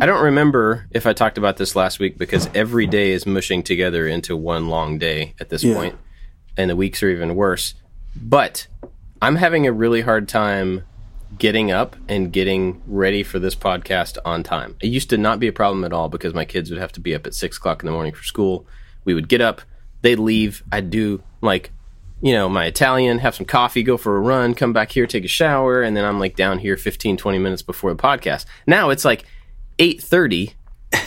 I don't remember if I talked about this last week because every day is mushing together into one long day at this Yeah. point, and the weeks are even worse. But I'm having a really hard time getting up and getting ready for this podcast on time. It used to not be a problem at all because my kids would have to be up at six o'clock in the morning for school. We would get up, they'd leave. I'd do like, you know, my Italian, have some coffee, go for a run, come back here, take a shower, and then I'm like down here 15, 20 minutes before the podcast. Now it's like 8.30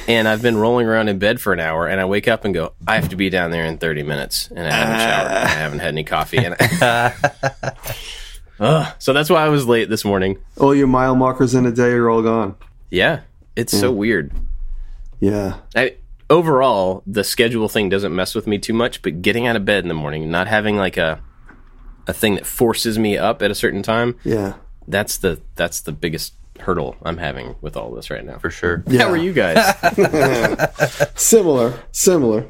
and I've been rolling around in bed for an hour, and I wake up and go, I have to be down there in 30 minutes, and I haven't showered, and I haven't had any coffee, and Ugh. so that's why I was late this morning. All your mile markers in a day are all gone. Yeah, it's so weird. Yeah. I, overall, the schedule thing doesn't mess with me too much, but getting out of bed in the morning, not having like a a thing that forces me up at a certain time, Yeah. that's the that's the biggest hurdle I'm having with all this right now. for sure. Yeah. How are you guys? Similar. Similar.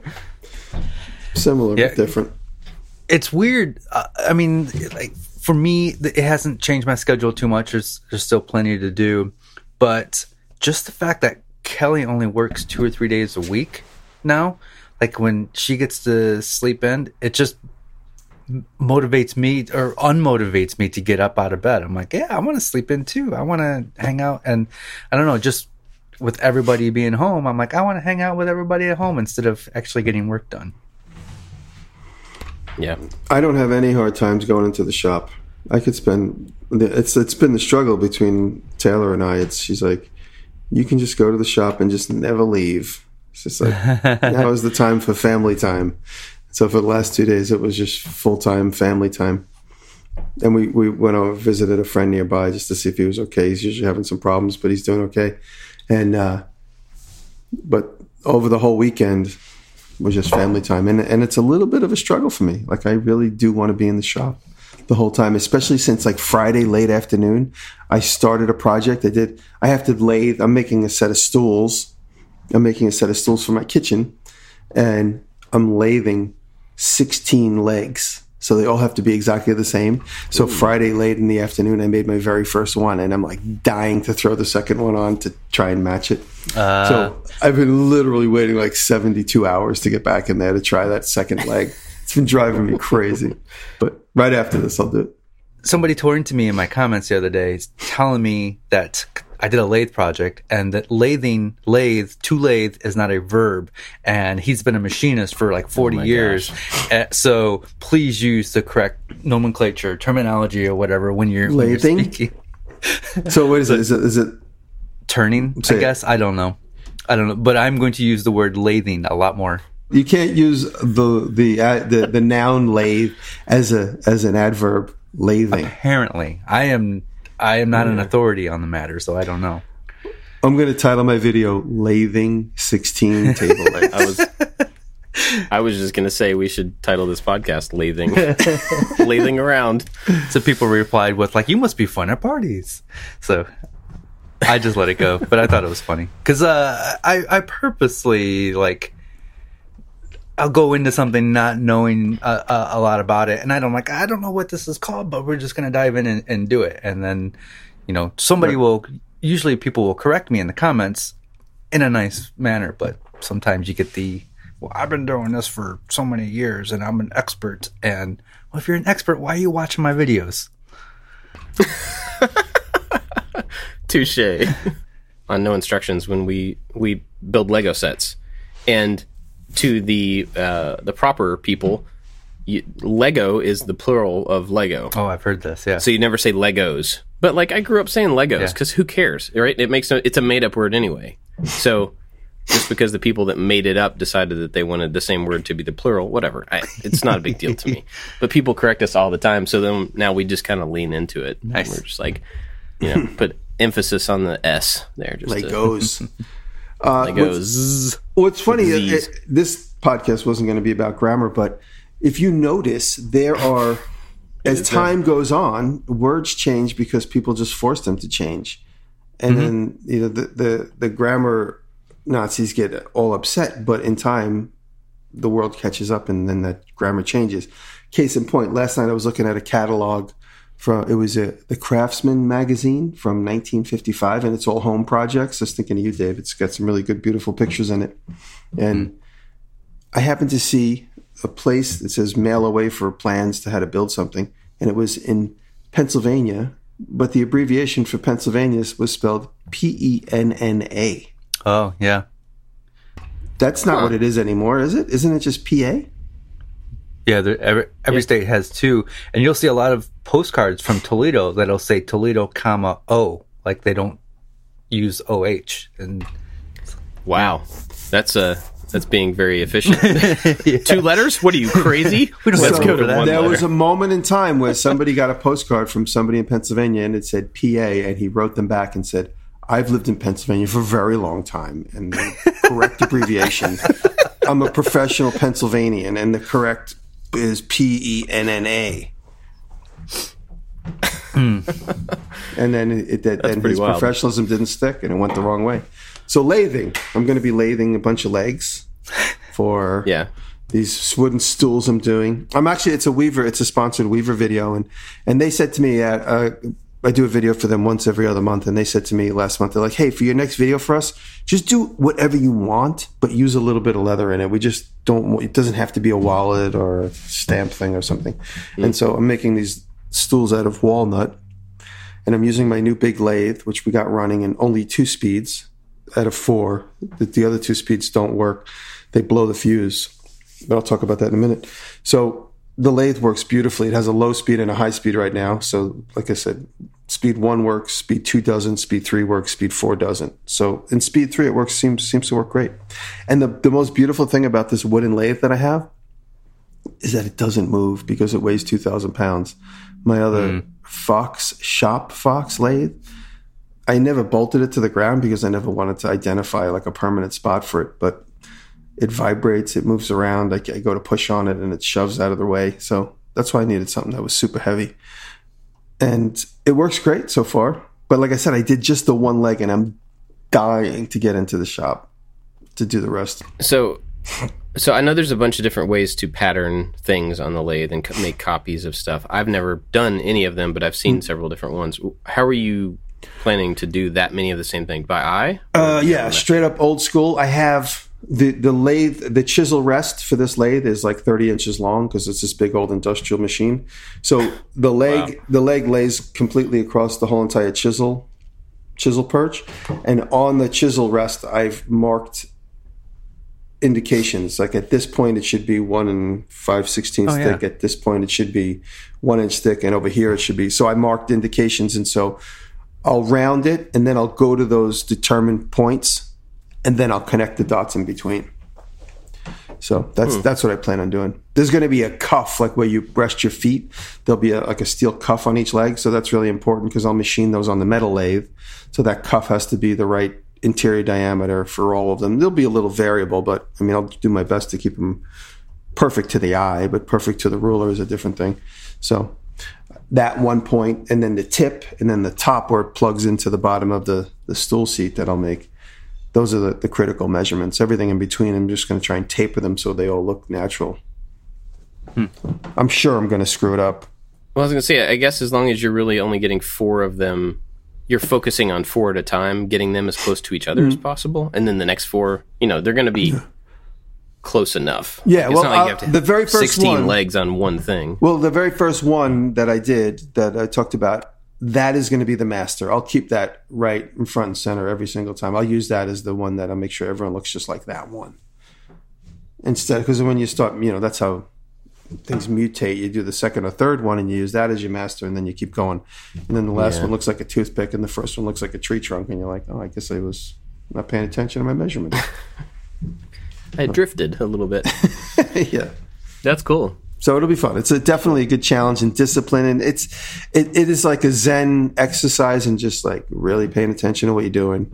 Similar, Yeah. but different. It's weird. Uh, I mean, like for me, it hasn't changed my schedule too much. There's there's still plenty to do, but just the fact that Kelly only works two or three days a week now, like when she gets to sleep in, it just m- motivates me or unmotivates me to get up out of bed. I'm like, yeah, I want to sleep in too. I want to hang out, and I don't know, just with everybody being home, I'm like, I want to hang out with everybody at home instead of actually getting work done. yeah, I don't have any hard times going into the shop. I could spend it's it's been the struggle between Taylor and I. It's she's like, you can just go to the shop and just never leave. It's just like now is the time for family time. So for the last two days, it was just full time family time. And we, we went over visited a friend nearby just to see if he was okay. He's usually having some problems, but he's doing okay. And uh, but over the whole weekend was just family time, and and it's a little bit of a struggle for me. Like I really do want to be in the shop the whole time, especially since like Friday late afternoon, I started a project. I did. I have to lathe. I'm making a set of stools. I'm making a set of stools for my kitchen, and I'm lathing 16 legs. So they all have to be exactly the same. So Friday late in the afternoon, I made my very first one, and I'm like dying to throw the second one on to try and match it. Uh. so I've been literally waiting like 72 hours to get back in there to try that second leg. It's been driving me crazy. But right after this, I'll do it. somebody tore into me in my comments the other day telling me that I did a lathe project and that lathing, lathe, to lathe is not a verb. And he's been a machinist for like 40 years. Uh, so please use the correct nomenclature, terminology, or whatever when you're, lathing. when you're speaking. So what is it? Is it, is it Turning, Say I it. guess. I don't know. I don't know. But I'm going to use the word lathing a lot more. you can't use the the uh, the, the noun lathe as a as an adverb lathing. Apparently, I am. I am not an authority on the matter, so I don't know. I'm going to title my video "Lathing 16 Table Legs." I was. I was just gonna say we should title this podcast "Lathing, Lathing Around." So people replied with like, "You must be fun at parties." So I just let it go, but I thought it was funny because uh, I I purposely like I'll go into something not knowing a, a, a lot about it, and I don't like I don't know what this is called, but we're just gonna dive in and, and do it, and then you know somebody will usually people will correct me in the comments in a nice manner, but sometimes you get the well I've been doing this for so many years and I'm an expert, and well if you're an expert, why are you watching my videos? Touche. On no instructions when we we build Lego sets, and to the uh, the proper people, you, Lego is the plural of Lego. Oh, I've heard this. Yeah. So you never say Legos. But like I grew up saying Legos Yeah. because who cares, right? It makes no. It's a made up word anyway. So just because the people that made it up decided that they wanted the same word to be the plural, whatever. I, it's not a big deal to me. But people correct us all the time. So then now we just kind of lean into it. Nice. We're just like, you know, put emphasis on the S there. Just to- Legos. Uh, Lego. What's- it's funny, it- this podcast wasn't going to be about grammar, but if you notice, there are, as time goes on, words change because people just force them to change, and then you know the, the the grammar Nazis get all upset, but in time, the world catches up, and then that grammar changes. Case in point, last night I was looking at a catalog From it was a the Craftsman magazine from 1955, and it's all home projects. I was thinking of you, Dave. It's got some really good, beautiful pictures in it, and I happened to see a place that says "mail away" for plans to how to build something, and it was in Pennsylvania, but the abbreviation for Pennsylvania was spelled P E N N A. Oh yeah, That's not what it is anymore, is it? Isn't it just P A? Yeah. there- Every every state has two, and you'll see a lot of postcards from Toledo that'll say Toledo, comma O, like they don't use O H. And Wow, that's uh that's being very efficient. Two letters? What are you crazy? We don't Let's have go to that. one there letter. was a moment in time where somebody got a postcard from somebody in Pennsylvania and it said PA, and he wrote them back and said, I've lived in Pennsylvania for a very long time. And the correct abbreviation, I'm a professional Pennsylvanian, and the correct is P E N N A. And then it, it then his wild. professionalism didn't stick, and it went the wrong way. So lathing, I'm going to be lathing a bunch of legs for yeah. these wooden stools I'm doing. I'm actually it's a Weaver, it's a sponsored Weaver video, and and they said to me, at uh, I do a video for them once every other month, and they said to me last month, they're like, hey, for your next video for us, just do whatever you want, but use a little bit of leather in it. We just don't. It doesn't have to be a wallet or a stamp thing or something. Mm. And so I'm making these stools out of walnut, and I'm using my new big lathe, which we got running in only two speeds out of four. The, the other two speeds don't work; they blow the fuse but I'll talk about that in a minute. So the lathe works beautifully. It has a low speed and a high speed right now. So, like I said, speed one works, speed two doesn't, speed three works, speed four doesn't. So in speed three, it works seems seems to work great. And the the most beautiful thing about this wooden lathe that I have is that it doesn't move because it weighs two thousand pounds. My other hmm. Fox shop Fox lathe. I never bolted it to the ground because I never wanted to identify like a permanent spot for it, but it vibrates, it moves around. I, I go to push on it and it shoves out of the way. So that's why I needed something that was super heavy. And it works great so far. But like I said, I did just the one leg and I'm dying to get into the shop to do the rest. So, so I know there's a bunch of different ways to pattern things on the lathe and co- make copies of stuff. I've never done any of them, but I've seen several different ones. How are you planning to do that many of the same thing by eye? Uh, yeah, straight up old school. I have the the lathe, the chisel rest for this lathe is like 30 inches long because it's this big old industrial machine. So the leg the leg lays completely across the whole entire chisel chisel perch, and on the chisel rest, I've marked indications. Like at this point, it should be one and five sixteenths Oh, yeah. thick. At this point, it should be one inch thick, and over here it should be. So I marked indications, and so I'll round it, and then I'll go to those determined points, and then I'll connect the dots in between. So that's hmm. that's what I plan on doing. There's going to be a cuff, like where you rest your feet. There'll be a, like a steel cuff on each leg, so that's really important because I'll machine those on the metal lathe. So that cuff has to be the right interior diameter for all of them. They'll be a little variable, but I mean I'll do my best to keep them perfect to the eye, but perfect to the ruler is a different thing. So that one point, and then the tip, and then the top where it plugs into the bottom of the the stool seat that I'll make those are the, the critical measurements. Everything in between, I'm just going to try and taper them so they all look natural. I'm sure I'm going to screw it up. Well, I was going to say, I guess as long as you're really only getting four of them, you're focusing on four at a time, getting them as close to each other as possible, and then the next four, you know, they're going to be close enough. Yeah, it's well, like uh, you have to the very first 16 one- legs on one thing. Well, the very first one that I did that I talked about, that is going to be the master. I'll keep that right in front and center every single time. I'll use that as the one that I'll make sure everyone looks just like that one. Instead, because when you start, you know, that's how things mutate. You do the second or third one and you use that as your master, and then you keep going. And then the last Yeah. one looks like a toothpick, and the first one looks like a tree trunk, and you're like, oh, I guess I was not paying attention to my measurements. I drifted a little bit. yeah. That's cool. So it'll be fun. It's a, definitely a good challenge and discipline, and it's it, it is like a Zen exercise and just like really paying attention to what you're doing,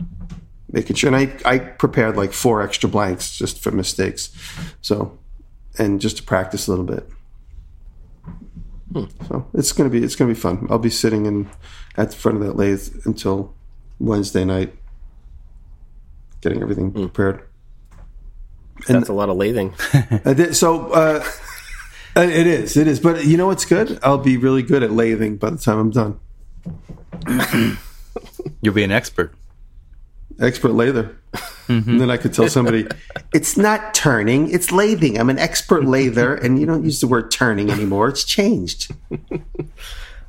making sure. And I I prepared like four extra blanks just for mistakes, so and just to practice a little bit. So it's gonna be it's gonna be fun. I'll be sitting in at the front of that lathe until Wednesday night, getting everything prepared. And That's a lot of lathing. Did, so Uh, Uh, it is, it is. But you know what's good? I'll be really good at lathing by the time I'm done. You'll be an expert. Expert lather. Mm-hmm. And then I could tell somebody, it's not turning, it's lathing. I'm an expert lather, and you don't use the word turning anymore. It's changed.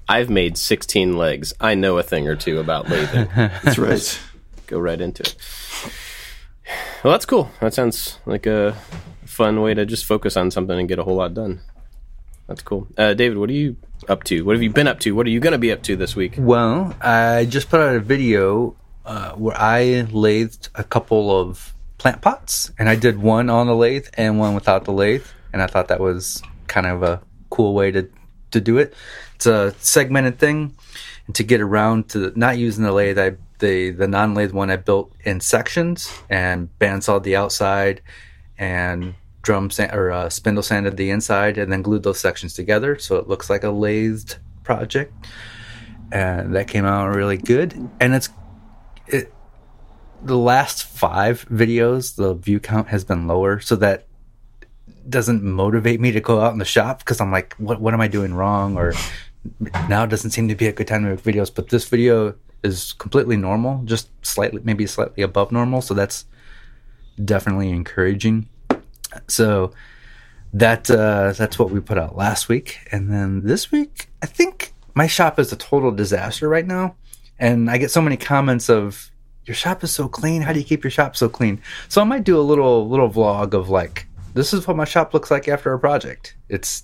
I've made 16 legs. I know a thing or two about lathing. That's right. Go right into it. Well, that's cool. That sounds like a fun way to just focus on something and get a whole lot done. That's cool. Uh, David, what are you up to? What have you been up to? What are you going to be up to this week? Well, I just put out a video uh, where I lathed a couple of plant pots, and I did one on the lathe and one without the lathe, and I thought that was kind of a cool way to to do it. It's a segmented thing, and to get around to not using the lathe, I the the non lathe one I built in sections and bandsawed the outside and drum sand or uh, spindle sanded the inside, and then glued those sections together so it looks like a lathed project and that came out really good. And it's it the last five videos, the view count has been lower, so that doesn't motivate me to go out in the shop because I'm like, what what am I doing wrong? Or now doesn't seem to be a good time to make videos. But this video is completely normal, just slightly maybe slightly above normal, so that's definitely encouraging. So that uh, that's what we put out last week, and then this week, I think my shop is a total disaster right now, and I get so many comments of your shop is so clean. How do you keep your shop so clean? So I might do a little little vlog of like this is what my shop looks like after a project. It's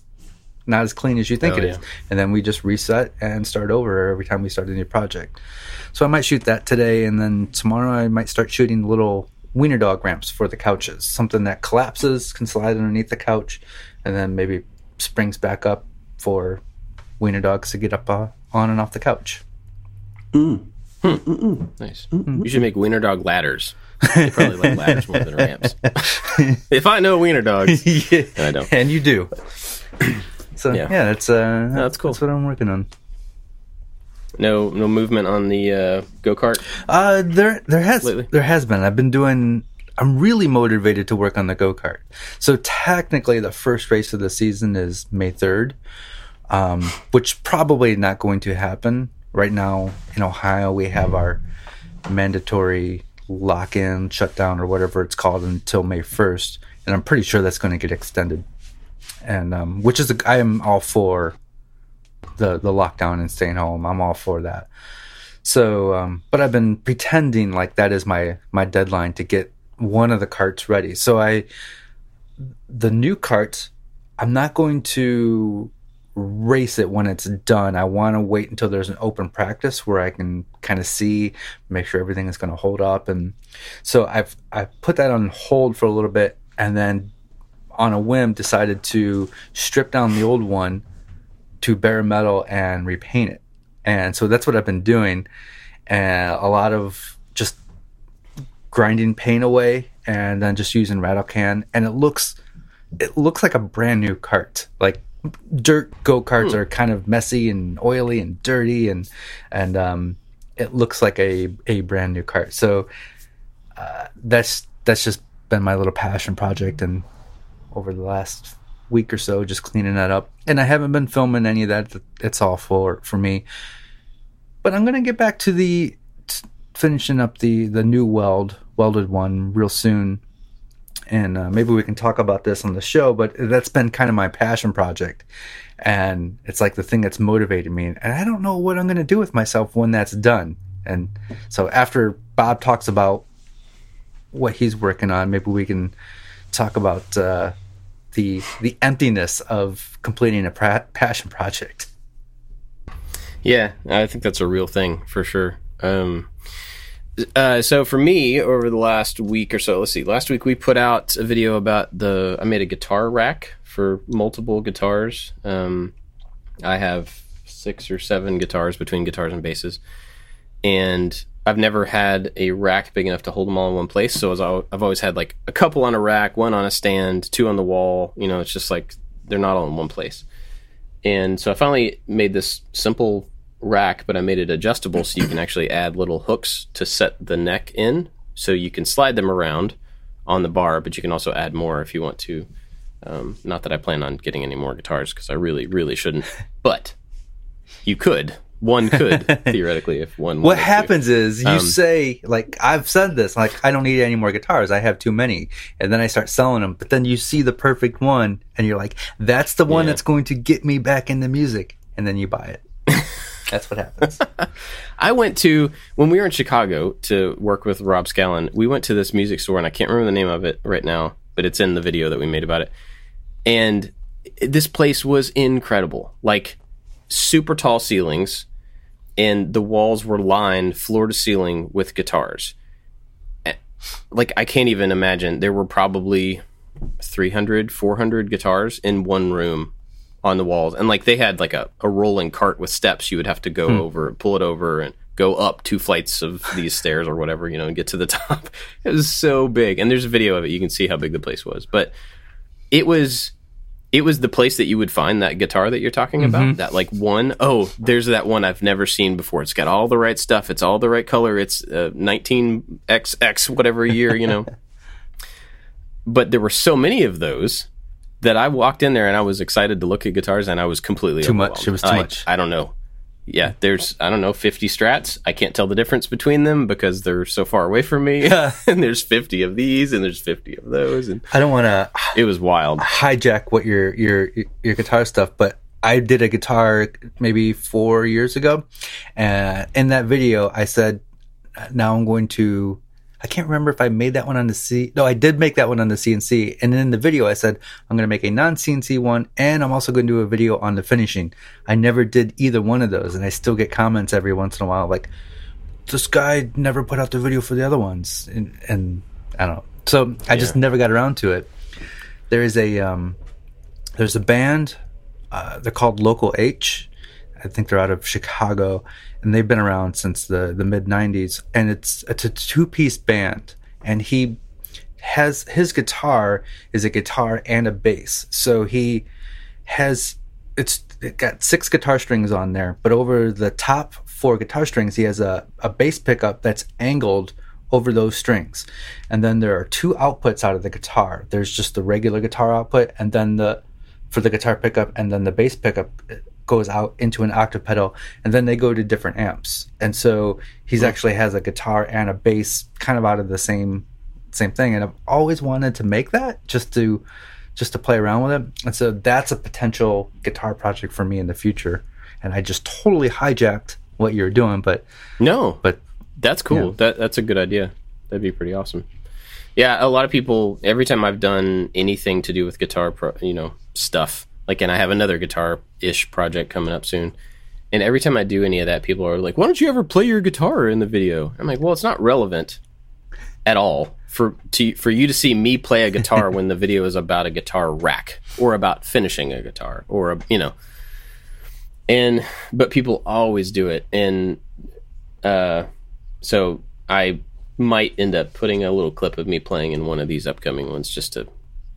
not as clean as you think Oh, it is, yeah. and then we just reset and start over every time we start a new project. So I might shoot that today, and then tomorrow I might start shooting little wiener dog ramps for the couches, something that collapses, can slide underneath the couch, and then maybe springs back up for wiener dogs to get up uh, on and off the couch. Nice. You should make wiener dog ladders. They probably like ladders more than ramps. if I know wiener dogs, yeah, I don't. and you do. So Yeah. yeah, that's uh, that's cool. That's what I'm working on. No, no movement on the uh, go kart. Uh, there there has Lately? there has been. I've been doing. I'm really motivated to work on the go kart. So technically, the first race of the season is May third, um, which probably not going to happen right now in Ohio. We have our mandatory lock in, shutdown, or whatever it's called until May first, and I'm pretty sure that's going to get extended. And um, which is I am all for the the lockdown and staying home. I'm all for that. So, um, but I've been pretending like that is my my deadline to get one of the carts ready. So I, the new cart, I'm not going to race it when it's done. I want to wait until there's an open practice where I can kind of see, make sure everything is going to hold up, and so I've I put that on hold for a little bit, and then on a whim decided to strip down the old one to bare metal and repaint it. And so that's what I've been doing. And a lot of just grinding paint away and then just using rattle can. And it looks it looks like a brand new cart. Like dirt go karts are kind of messy and oily and dirty and and um it looks like a a brand new cart. So uh, that's that's just been my little passion project and over the last week or so just cleaning that up. And i haven't been filming any of that. It's all for for me. But i'm gonna get back to the t- finishing up the the new weld welded one real soon. And uh, maybe we can talk about this on the show but that's been kind of my passion project. And it's like the thing that's motivated me. And i don't know what i'm gonna do with myself when that's done. And so after bob talks about what he's working on maybe we can talk about uh, the the emptiness of completing a pra- passion project. Yeah, I think that's a real thing for sure. Um, uh, so for me, over the last week or so, let's see. Last week we put out a video about the. I made a guitar rack for multiple guitars. Um, I have six or seven guitars between guitars and basses, and I've never had a rack big enough to hold them all in one place. So as I've always had like a couple on a rack, one on a stand, two on the wall. You know, it's just like they're not all in one place. And so I finally made this simple rack, but I made it adjustable so you can actually add little hooks to set the neck in. So you can slide them around on the bar, but you can also add more if you want to Um, not that I plan on getting any more guitars because I really, really shouldn't. But you could. One could theoretically if one. What wanted to. happens is you Um, say like I've said this like I don't need any more guitars. I have too many, and then I start selling them. But then you see the perfect one, and you're like, "That's the one Yeah. that's going to get me back into music," and then you buy it. that's what happens. I went to when we were in Chicago to work with Rob Scallon. We went to this music store, and I can't remember the name of it right now, but it's in the video that we made about it. And this place was incredible, like super tall ceilings, and the walls were lined floor to ceiling with guitars. Eh, Like I can't even imagine. There were probably 300, 400 guitars in one room on the walls. And like they had like a, a rolling cart with steps you would have to go over pull it over and go up two flights of these stairs or whatever you know and get to the top. It was so big. And there's a video of it. You can see how big the place was. But it was it was the place that you would find that guitar that you're talking about? That like one oh there's that one i've never seen before. It's got all the right stuff. It's all the right color. It's uh, 19xx whatever year you know. But there were so many of those that I walked in there and I was excited to look at guitars and I was completely Too much. It was too I- much. I don't know. Yeah, there's I don't know 50 strats. I can't tell the difference between them because they're so far away from me. And there's 50 of these and there's 50 of those and I don't want to it was wild. hijack what your your your guitar stuff, but I did a guitar maybe four years ago, and in that video I said, "Now I'm going to." I can't remember if I made that one on the C. No, I did make that one on the CNC, and in the video I said I'm going to make a non-CNC one, and I'm also going to do a video on the finishing. I never did either one of those, and I still get comments every once in a while like, "This guy never put out the video for the other ones," and, and I don't know. So I just never got around to it. There is a um, there's a band. Uh, they're called Local H. I think they're out of Chicago, and they've been around since the the mid '90s. And it's it's a two piece band, and he has his guitar is a guitar and a bass. So he has it's it got six guitar strings on there, but over the top four guitar strings, he has a, a bass pickup that's angled over those strings. And then there are two outputs out of the guitar. There's just the regular guitar output, and then the for the guitar pickup, and then the bass pickup goes out into an octave pedal, and then they go to different amps. And so he's hmm. actually has a guitar and a bass kind of out of the same same thing. And I've always wanted to make that just to just to play around with it. And so that's a potential guitar project for me in the future. And I just totally hijacked what you're doing, but No, but That's cool. Yeah. That that's a good idea. That'd be pretty awesome. Yeah, a lot of people. Every time I've done anything to do with guitar, pro, you know, stuff like, and I have another guitar ish project coming up soon. And every time I do any of that, people are like, "Why don't you ever play your guitar in the video?" I'm like, "Well, it's not relevant at all for to for you to see me play a guitar when the video is about a guitar rack or about finishing a guitar or a you know." And but people always do it, and uh, so I might end up putting a little clip of me playing in one of these upcoming ones just to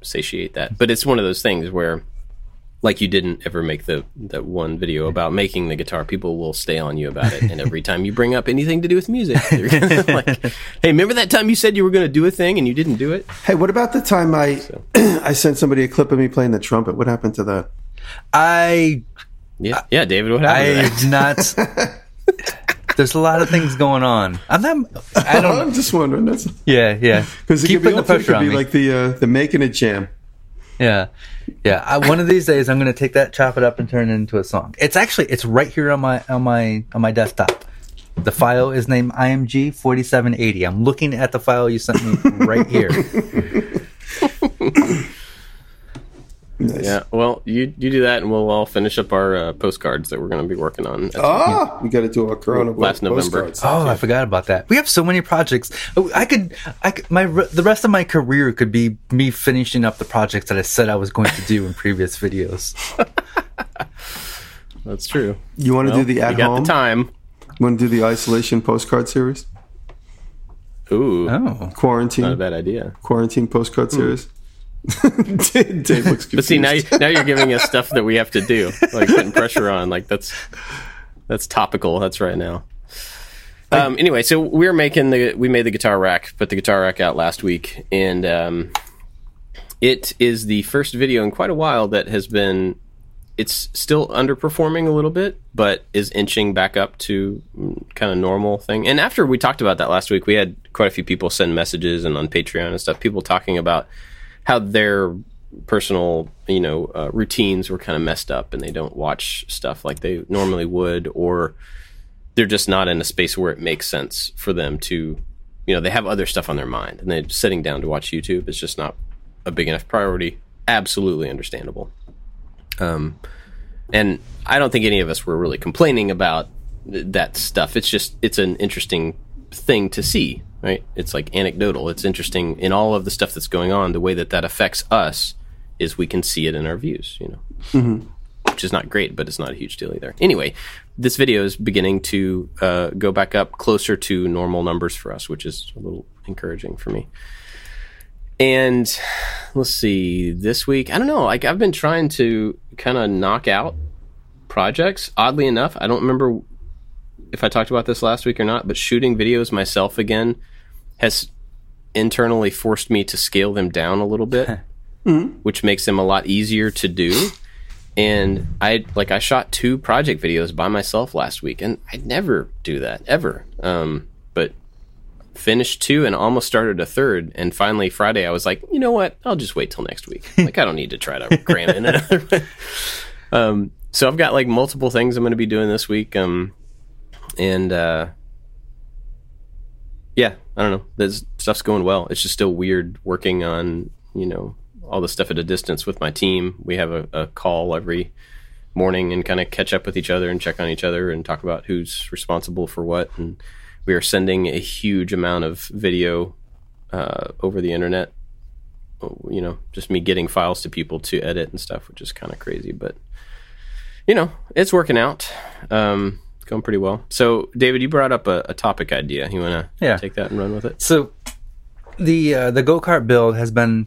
satiate that. But it's one of those things where, like, you didn't ever make the that one video about making the guitar. People will stay on you about it, and every time you bring up anything to do with music, they're like, "Hey, remember that time you said you were going to do a thing and you didn't do it?" Hey, what about the time I I sent somebody a clip of me playing the trumpet? What happened to that? I Yeah, yeah, David. What happened? to that? I'm not. There's a lot of things going on. I'm not. I don't. I'm just wondering. That's Yeah, yeah. because it Keep could be, also, it could be like the uh, the making a jam. Yeah, yeah. I, one of these days, I'm going to take that, chop it up, and turn it into a song. It's actually it's right here on my on my on my desktop. The file is named IMG 4780. I'm looking at the file you sent me right here. Nice. Yeah. Well, you you do that, and we'll all finish up our uh, postcards that we're going to be working on. Ah, we got to do our Corona Last November. postcards. Oh, I forgot about that. We have so many projects. Oh, I could, I could, my the rest of my career could be me finishing up the projects that I said I was going to do in previous videos. That's true. You want to Well, do the at you got home? the time. You want to do the isolation postcard series? Ooh, Oh, not a bad idea. quarantine postcard series. Dave looks confused. But see, now now you're giving us stuff that we have to do, like putting pressure on. Like that's that's topical. That's right now. Um, anyway, so we're making the we made the guitar rack, put the guitar rack out last week, and um, it is the first video in quite a while that has been. It's still underperforming a little bit, but is inching back up to kind of normal thing. And after we talked about that last week, we had quite a few people send messages and on Patreon and stuff. People talking about how their personal, you know, uh, routines were kind of messed up, and they don't watch stuff like they normally would, or they're just not in a space where it makes sense for them to, you know, they have other stuff on their mind, and they're sitting down to watch YouTube is just not a big enough priority. Absolutely understandable. Um, and I don't think any of us were really complaining about th- that stuff. It's just it's an interesting thing to see, right? It's like anecdotal. It's interesting in all of the stuff that's going on. The way that that affects us is we can see it in our views, you know, which is not great, but it's not a huge deal either. Anyway, this video is beginning to uh, go back up closer to normal numbers for us, which is a little encouraging for me. And let's see, this week, I don't know, like I've been trying to kind of knock out projects. Oddly enough, I don't remember if I talked about this last week or not, but shooting videos myself again has internally forced me to scale them down a little bit, which makes them a lot easier to do. And I like I shot two project videos by myself last week, and I never do that ever. Um, but finished two and almost started a third, and finally Friday I was like, you know what? I'll just wait till next week. like I don't need to try to cram in another. one. um, so I've got like multiple things I'm going to be doing this week. Um, and uh, yeah, I don't know. This stuff's going well. It's just still weird working on you know all the stuff at a distance with my team. We have a, a call every morning and kind of catch up with each other and check on each other and talk about who's responsible for what. And we are sending a huge amount of video uh, over the internet. You know, just me getting files to people to edit and stuff, which is kind of crazy, but you know, it's working out. Um, going pretty well. So, David, you brought up a, a topic idea. You want to Yeah. take that and run with it? So the uh, the go kart build has been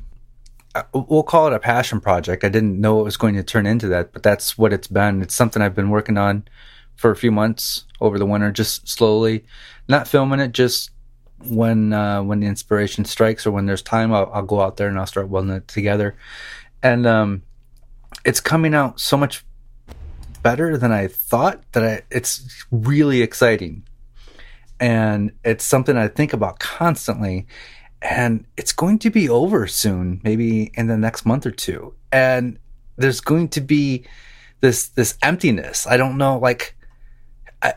uh, we'll call it a passion project. I didn't know it was going to turn into that, but that's what it's been. It's something I've been working on for a few months over the winter, just slowly, not filming it. Just when uh, when the inspiration strikes or when there's time, I'll, I'll go out there and I'll start welding it together. And um, it's coming out so much better than I thought that I, it's really exciting and it's something I think about constantly. And it's going to be over soon, maybe in the next month or two. And there's going to be this this emptiness. I don't know, like I,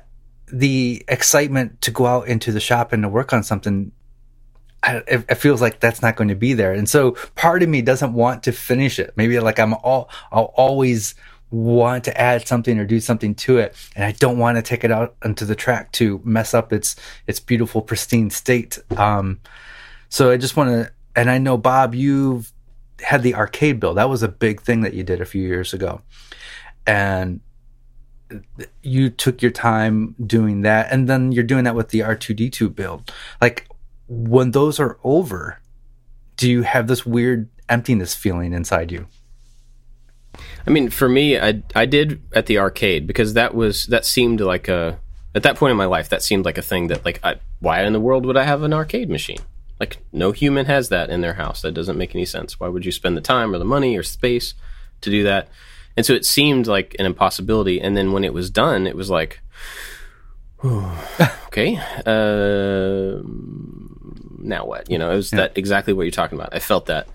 the excitement to go out into the shop and to work on something. I, it, feels like that's not going to be there, and so part of me doesn't want to finish it. Maybe like I'm all I'll always want to add something or do something to it and i don't want to take it out onto the track to mess up its its beautiful pristine state um so i just want to and i know bob you've had the arcade build. That was a big thing that you did a few years ago. And you took your time doing that and then you're doing that with the r2d2 build. Like when those are over do you have this weird emptiness feeling inside you I mean, for me, I I did at the arcade because that was that seemed like a at that point in my life that seemed like a thing that like I, why in the world would I have an arcade machine? Like no human has that in their house. That doesn't make any sense. Why would you spend the time or the money or space to do that? And so it seemed like an impossibility. And then when it was done, it was like, okay, uh, now what? You know, it was that exactly what you're talking about. I felt that,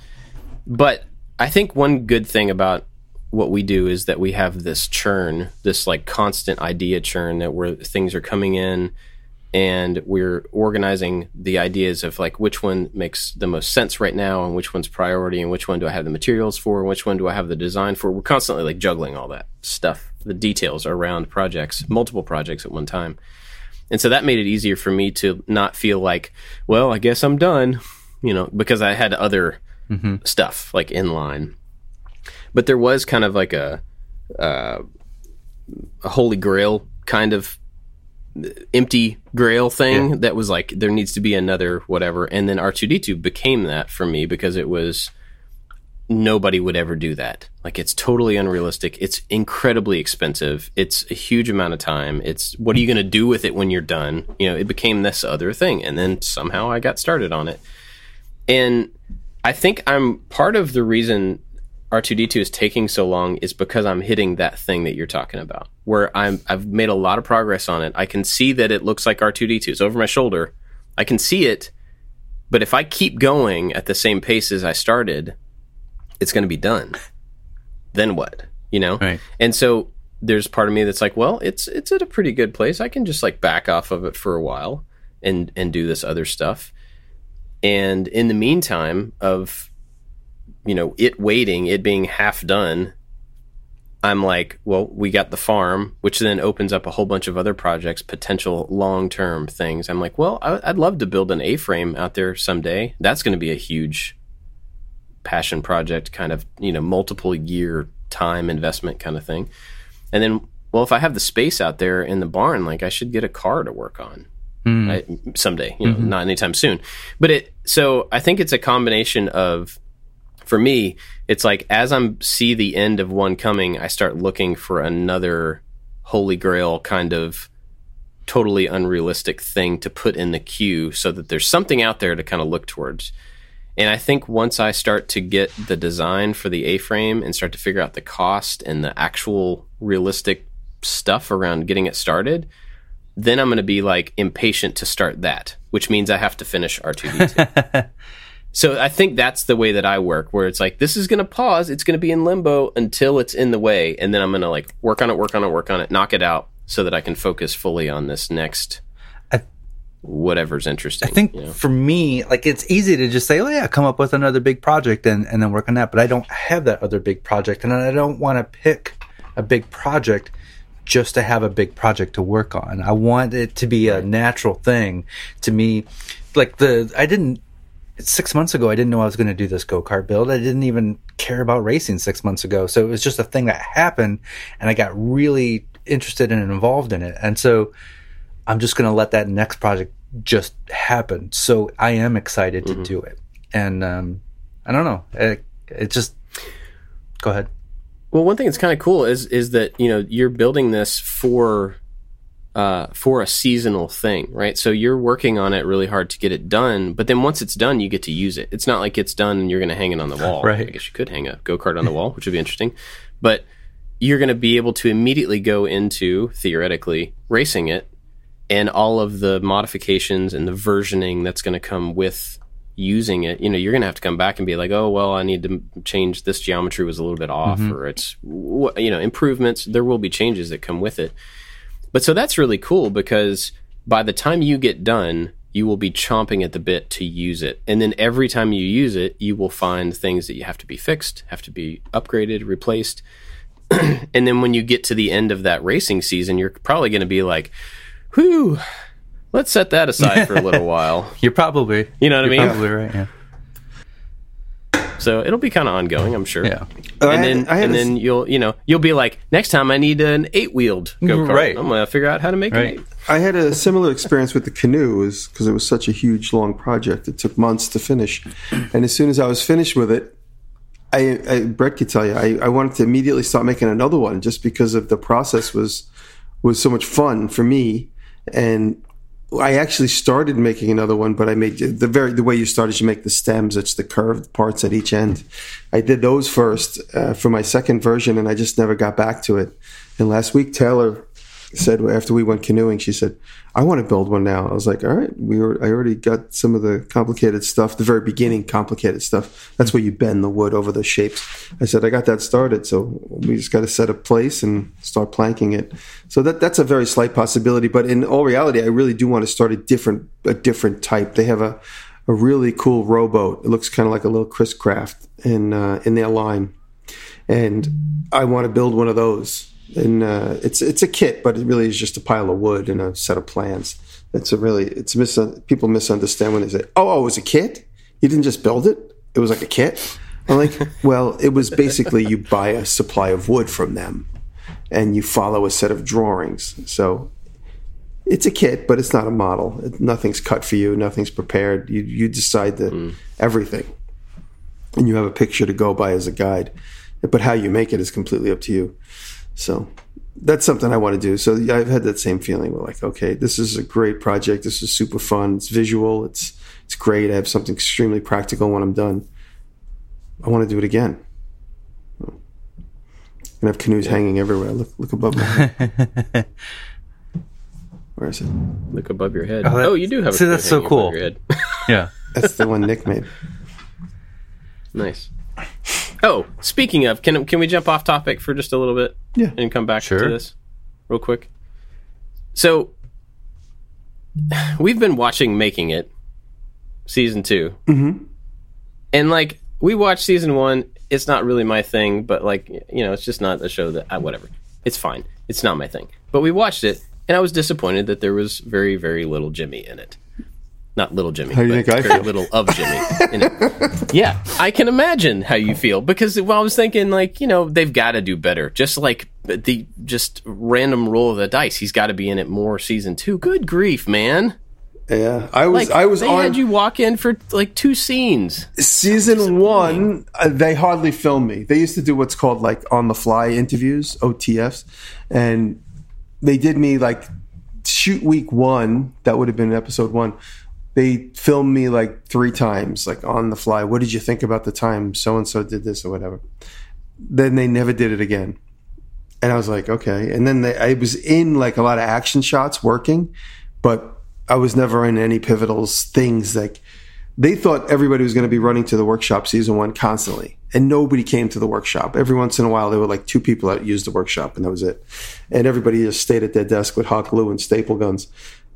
but I think one good thing about what we do is that we have this churn, this like constant idea churn that where things are coming in and we're organizing the ideas of like which one makes the most sense right now and which one's priority and which one do I have the materials for and which one do I have the design for. We're constantly like juggling all that stuff, the details around projects, multiple projects at one time. And so that made it easier for me to not feel like, well, I guess I'm done, you know, because I had other mm-hmm. stuff like in line but there was kind of like a uh, a holy grail kind of empty grail thing that was like there needs to be another whatever. And then r2d2 became that for me because it was nobody would ever do that. Like it's totally unrealistic. It's incredibly expensive. It's a huge amount of time. It's what are you going to do with it when you're done? You know it became this other thing and then somehow i got started on it. And I think I'm part of the reason R2D2 is taking so long is because I'm hitting that thing that you're talking about, where I'm I've made a lot of progress on it. I can see that it looks like R2D2. It's over my shoulder. I can see it, but if I keep going at the same pace as I started, it's going to be done. Then what? You know? Right. And so there's part of me that's like, well, it's it's at a pretty good place. I can just like back off of it for a while and and do this other stuff. And in the meantime of you know, it waiting, it being half done, I'm like, well, we got the farm, which then opens up a whole bunch of other projects, potential long term things. I'm like, well, I, would love to build an A frame out there someday. That's going to be a huge passion project, kind of, you know, multiple year time investment kind of thing. And then, well, if I have the space out there in the barn, like I should get a car to work on. Mm. Someday, you know, mm-hmm. not anytime soon. But it, so I think it's a combination of for me, it's like as I'm see the end of one coming, I start looking for another holy grail kind of totally unrealistic thing to put in the queue so that there's something out there to kind of look towards. And I think once I start to get the design for the A frame and start to figure out the cost and the actual realistic stuff around getting it started, then I'm going to be like impatient to start that, which means I have to finish R2D2. So I think that's the way that I work, where it's like this is going to pause, it's going to be in limbo until it's in the way, and then I'm going to like work on it, work on it, work on it, knock it out, so that I can focus fully on this next I, whatever's interesting. I think you know? for me, like it's easy to just say, "Oh yeah, come up with another big project and and then work on that," but I don't have that other big project, and I don't want to pick a big project just to have a big project to work on. I want it to be a natural thing to me. Like the I didn't six months ago, I didn't know I was going to do this go kart build. I didn't even care about racing six months ago. So it was just a thing that happened, and I got really interested and involved in it. And so I'm just going to let that next project just happen. So I am excited mm-hmm. to do it. And um, I don't know. It, it just go ahead. Well, one thing that's kind of cool is is that you know you're building this for uh, for a seasonal thing, right? So you're working on it really hard to get it done, but then once it's done, you get to use it. It's not like it's done and you're going to hang it on the wall. Right. I guess you could hang a go kart on the wall, which would be interesting, but you're going to be able to immediately go into theoretically racing it and all of the modifications and the versioning that's going to come with using it. You know, you're going to have to come back and be like, oh, well, I need to change this geometry was a little bit off, mm-hmm. or it's you know improvements. There will be changes that come with it but so that's really cool because by the time you get done, you will be chomping at the bit to use it. And then every time you use it, you will find things that you have to be fixed, have to be upgraded, replaced. and then when you get to the end of that racing season, you're probably going to be like, whew, let's set that aside for a little while. You're probably, you know what I mean? Probably right. Yeah. So it'll be kind of ongoing, I'm sure. Yeah. Oh, and then and then you'll you know you'll be like next time I need an eight wheeled go kart. Right. I'm gonna figure out how to make right. it. I had a similar experience with the canoe, is because it was such a huge long project. It took months to finish, and as soon as I was finished with it, I, I Brett could tell you I, I wanted to immediately start making another one just because of the process was was so much fun for me and I actually started making another one, but I made the very the way you started. You make the stems; it's the curved parts at each end. I did those first uh, for my second version, and I just never got back to it. And last week, Taylor said after we went canoeing, she said, "I want to build one now." I was like, "All right, we were." I already got some of the complicated stuff, the very beginning complicated stuff. That's where you bend the wood over the shapes. I said, "I got that started, so we just got to set a place and start planking it." So that that's a very slight possibility, but in all reality, I really do want to start a different a different type. They have a a really cool rowboat. It looks kind of like a little Chris Craft in uh, in their line, and I want to build one of those and uh, it's it's a kit, but it really is just a pile of wood and a set of plans. It's a really it's mis- people misunderstand when they say, "Oh, oh, it was a kit. You didn't just build it. It was like a kit." I'm like, well, it was basically you buy a supply of wood from them, and you follow a set of drawings. So it's a kit, but it's not a model. It, nothing's cut for you. Nothing's prepared. You you decide the mm. everything, and you have a picture to go by as a guide. But how you make it is completely up to you. So that's something I want to do. So I've had that same feeling. We're like, okay, this is a great project. This is super fun. It's visual. It's it's great. I have something extremely practical when I'm done. I want to do it again. And I have canoes hanging everywhere. Look, look above my head. Where is it? Look above your head. Oh, Oh, you do have. a see, that's so hanging above cool. your head. Yeah. That's the one Nick made. nice. Oh, speaking of, can can we jump off topic for just a little bit? Yeah. and come back Sure. to this real quick. So we've been watching Making It season 2 mm-hmm. and like we watched season one. It's not really my thing, but like you know, it's just not a show that I, whatever. It's fine. It's not my thing. But we watched it, and I was disappointed that there was very very little Jimmy in it. Not little Jimmy, How do you but think I very feel? little of Jimmy in it. Yeah, I can imagine how you feel because well, I was thinking like you know they've got to do better. Just like the just random roll of the dice, he's got to be in it more season two. Good grief, man! Yeah, I was Like I was they on had you walk in for like two scenes. season one. Uh, they hardly film me. They used to do what's called like on the fly interviews, OTFs, and they did me like shoot week one. That would have been episode one. They filmed me like three times, like on the fly. What did you think about the time so and so did this or whatever? Then they never did it again. And I was like, okay. And then they, I was in like a lot of action shots working, but I was never in any pivotal things. Like they thought everybody was going to be running to the workshop season one constantly, and nobody came to the workshop. Every once in a while, there were like two people that used the workshop, and that was it. And everybody just stayed at their desk with hot glue and staple guns.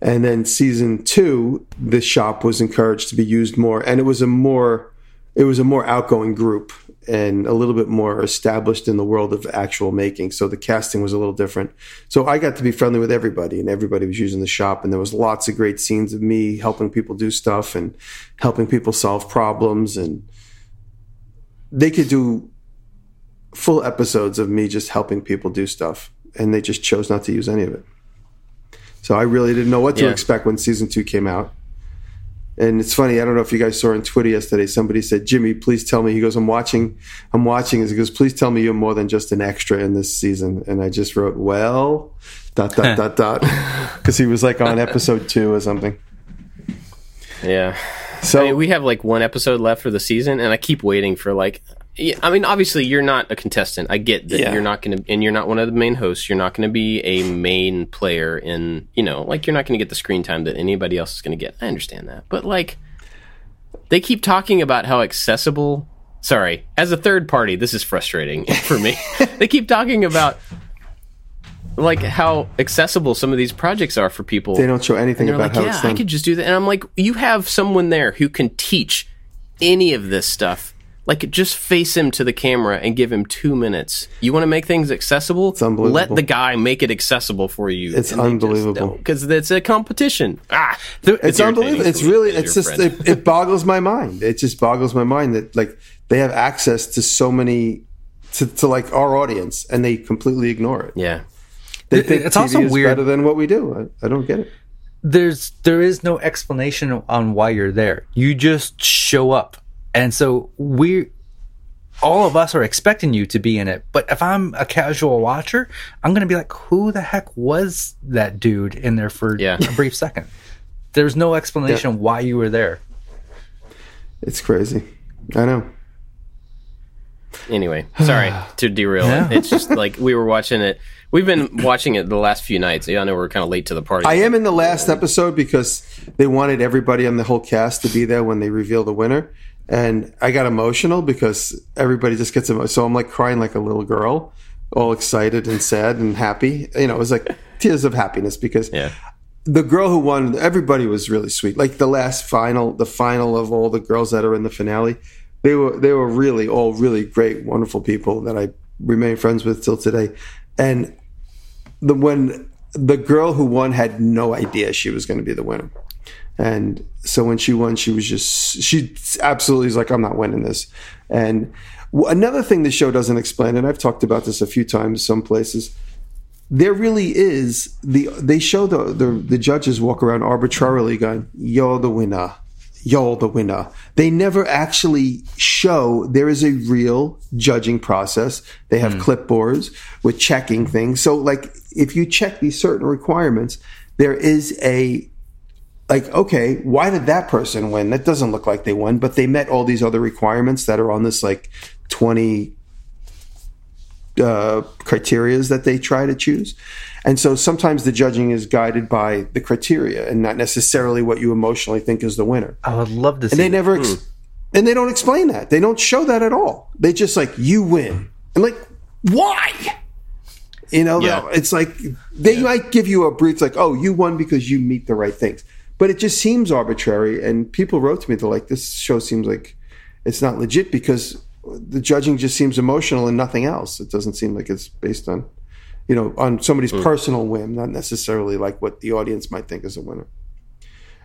And then season two, the shop was encouraged to be used more, and it was a more it was a more outgoing group and a little bit more established in the world of actual making. So the casting was a little different. So I got to be friendly with everybody and everybody was using the shop and there was lots of great scenes of me helping people do stuff and helping people solve problems and they could do full episodes of me just helping people do stuff and they just chose not to use any of it. So I really didn't know what to Yeah. expect when season 2 came out. And it's funny, I don't know if you guys saw on Twitter yesterday, somebody said, Jimmy, please tell me. He goes, I'm watching, I'm watching. He goes, please tell me you're more than just an extra in this season. And I just wrote, well, dot, dot, dot, dot. Because he was like on episode two or something. Yeah. So I mean, we have like one episode left for the season, and I keep waiting for like. Yeah, I mean, obviously, you're not a contestant. I get that Yeah. you're not going to, and you're not one of the main hosts. You're not going to be a main player in, you know, like you're not going to get the screen time that anybody else is going to get. I understand that, but like, they keep talking about how accessible. Sorry, as a third party, this is frustrating for me. they keep talking about like how accessible some of these projects are for people. they don't show anything about like, how yeah. I could just do that. And I'm like, you have someone there who can teach any of this stuff. Like, just face him to the camera and give him two minutes. You want to make things accessible? It's unbelievable. Let the guy make it accessible for you. It's unbelievable. Because it's a competition. Ah, it's irritating unbelievable. It's really, it's just, it, it boggles my mind. It just boggles my mind that like they have access to so many, to, to like our audience and they completely ignore it. yeah. They think it's TV also is weird- better than what we do. I, I don't get it. there's there is no explanation on why you're there. You just show up, and so we, all of us are expecting you to be in it. But if I'm a casual watcher, I'm gonna be like, who the heck was that dude in there for Yeah. a brief second? There's no explanation why you were there. It's crazy. I know. Anyway, sorry to derail Yeah. It's just like we were watching it. We've been watching it the last few nights. Yeah, I know we're kind of late to the party. I am in the last episode because they wanted everybody on the whole cast to be there when they reveal the winner. And I got emotional because everybody just gets emotional. So I'm like crying like a little girl, all excited and sad and happy. You know, it was like tears of happiness because Yeah. the girl who won, everybody was really sweet. Like the last final, the final of all the girls that are in the finale, they were they were really all really great, wonderful people that I remain friends with till today. And the when the girl who won had no idea she was going to be the winner. And so when she won, she was just she absolutely was like, "I'm not winning this." And another thing the show doesn't explain, and I've talked about this a few times, some places, there really is the they show the the, the judges walk around arbitrarily going, "You're the winner." You're the winner. They never actually show there is a real judging process. They have hmm. clipboards with checking things. So, like, if you check these certain requirements, there is a like, okay, why did that person win? That doesn't look like they won, but they met all these other requirements that are on this like 20 uh, criterias that they try to choose. And so sometimes the judging is guided by the criteria and not necessarily what you emotionally think is the winner. I would love to see. And they never, ex- and they don't explain that. They don't show that at all. They just like, you win. And like, why? You know, Yeah. it's like they might give you a brief, like, oh, you won because you meet the right things. But it just seems arbitrary. And people wrote to me, they're like, this show seems like it's not legit because the judging just seems emotional and nothing else. It doesn't seem like it's based on, you know, on somebody's hmm. personal whim, not necessarily like what the audience might think is a winner.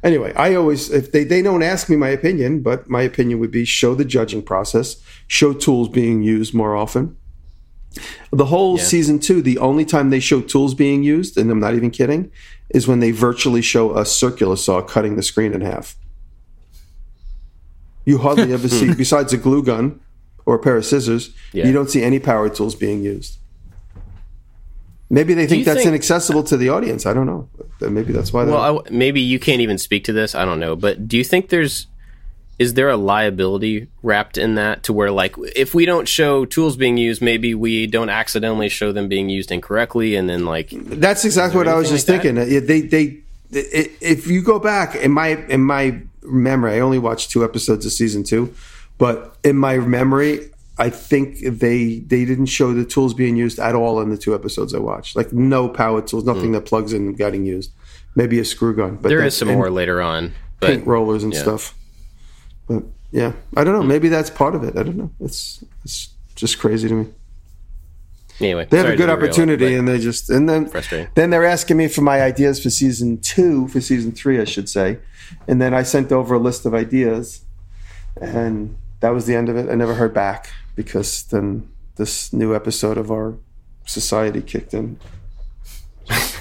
Anyway, I always if they they don't ask me my opinion, but my opinion would be show the judging process, show tools being used more often. The whole season two, the only time they show tools being used, and I'm not even kidding, is when they virtually show a circular saw cutting the screen in half. You hardly ever see, besides a glue gun or a pair of scissors, Yeah. you don't see any power tools being used. Maybe they think that's think- inaccessible to the audience. I don't know. Maybe that's why. They, Well, I maybe you can't even speak to this. I don't know, but do you think there's is there a liability wrapped in that to where like if we don't show tools being used, maybe we don't accidentally show them being used incorrectly, and then like That's exactly what I was just like thinking. They, they, if you go back in my in my memory, I only watched two episodes of season two, but in my memory, I think they they didn't show the tools being used at all in the two episodes I watched. Like no power tools, nothing hmm. that plugs in getting used. Maybe a screw gun, but there is some more later on. But paint rollers and yeah. stuff. But yeah, I don't know. Maybe that's part of it. I don't know. It's it's just crazy to me. anyway, They have a good opportunity, but and they just and then then they're asking me for my ideas for season two, for season three, I should say, and then I sent over a list of ideas, and that was the end of it. I never heard back because then this new episode of our society kicked in.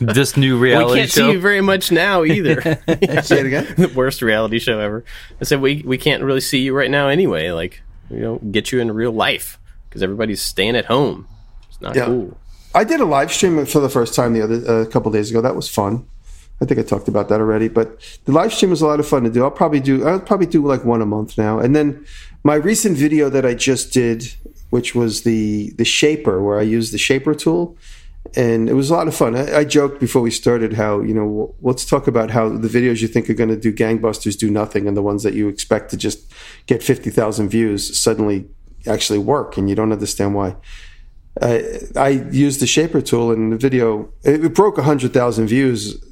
this new reality show. we can't show. see you very much now either. Say it again. the worst reality show ever. I said we we can't really see you right now anyway. Like we don't get you in real life because everybody's staying at home. It's not Yeah. cool. I did a live stream for the first time the other a couple days ago. That was fun. I think I talked about that already, but the live stream was a lot of fun to do. I'll probably do I'll probably do like one a month now. And then my recent video that I just did, which was the the shaper, where I used the shaper tool, and it was a lot of fun. I, I joked before we started how you know let's talk about how the videos you think are going to do gangbusters do nothing, and the ones that you expect to just get fifty thousand views suddenly actually work, and you don't understand why. I used the shaper tool in the video. It, it broke 100,000 views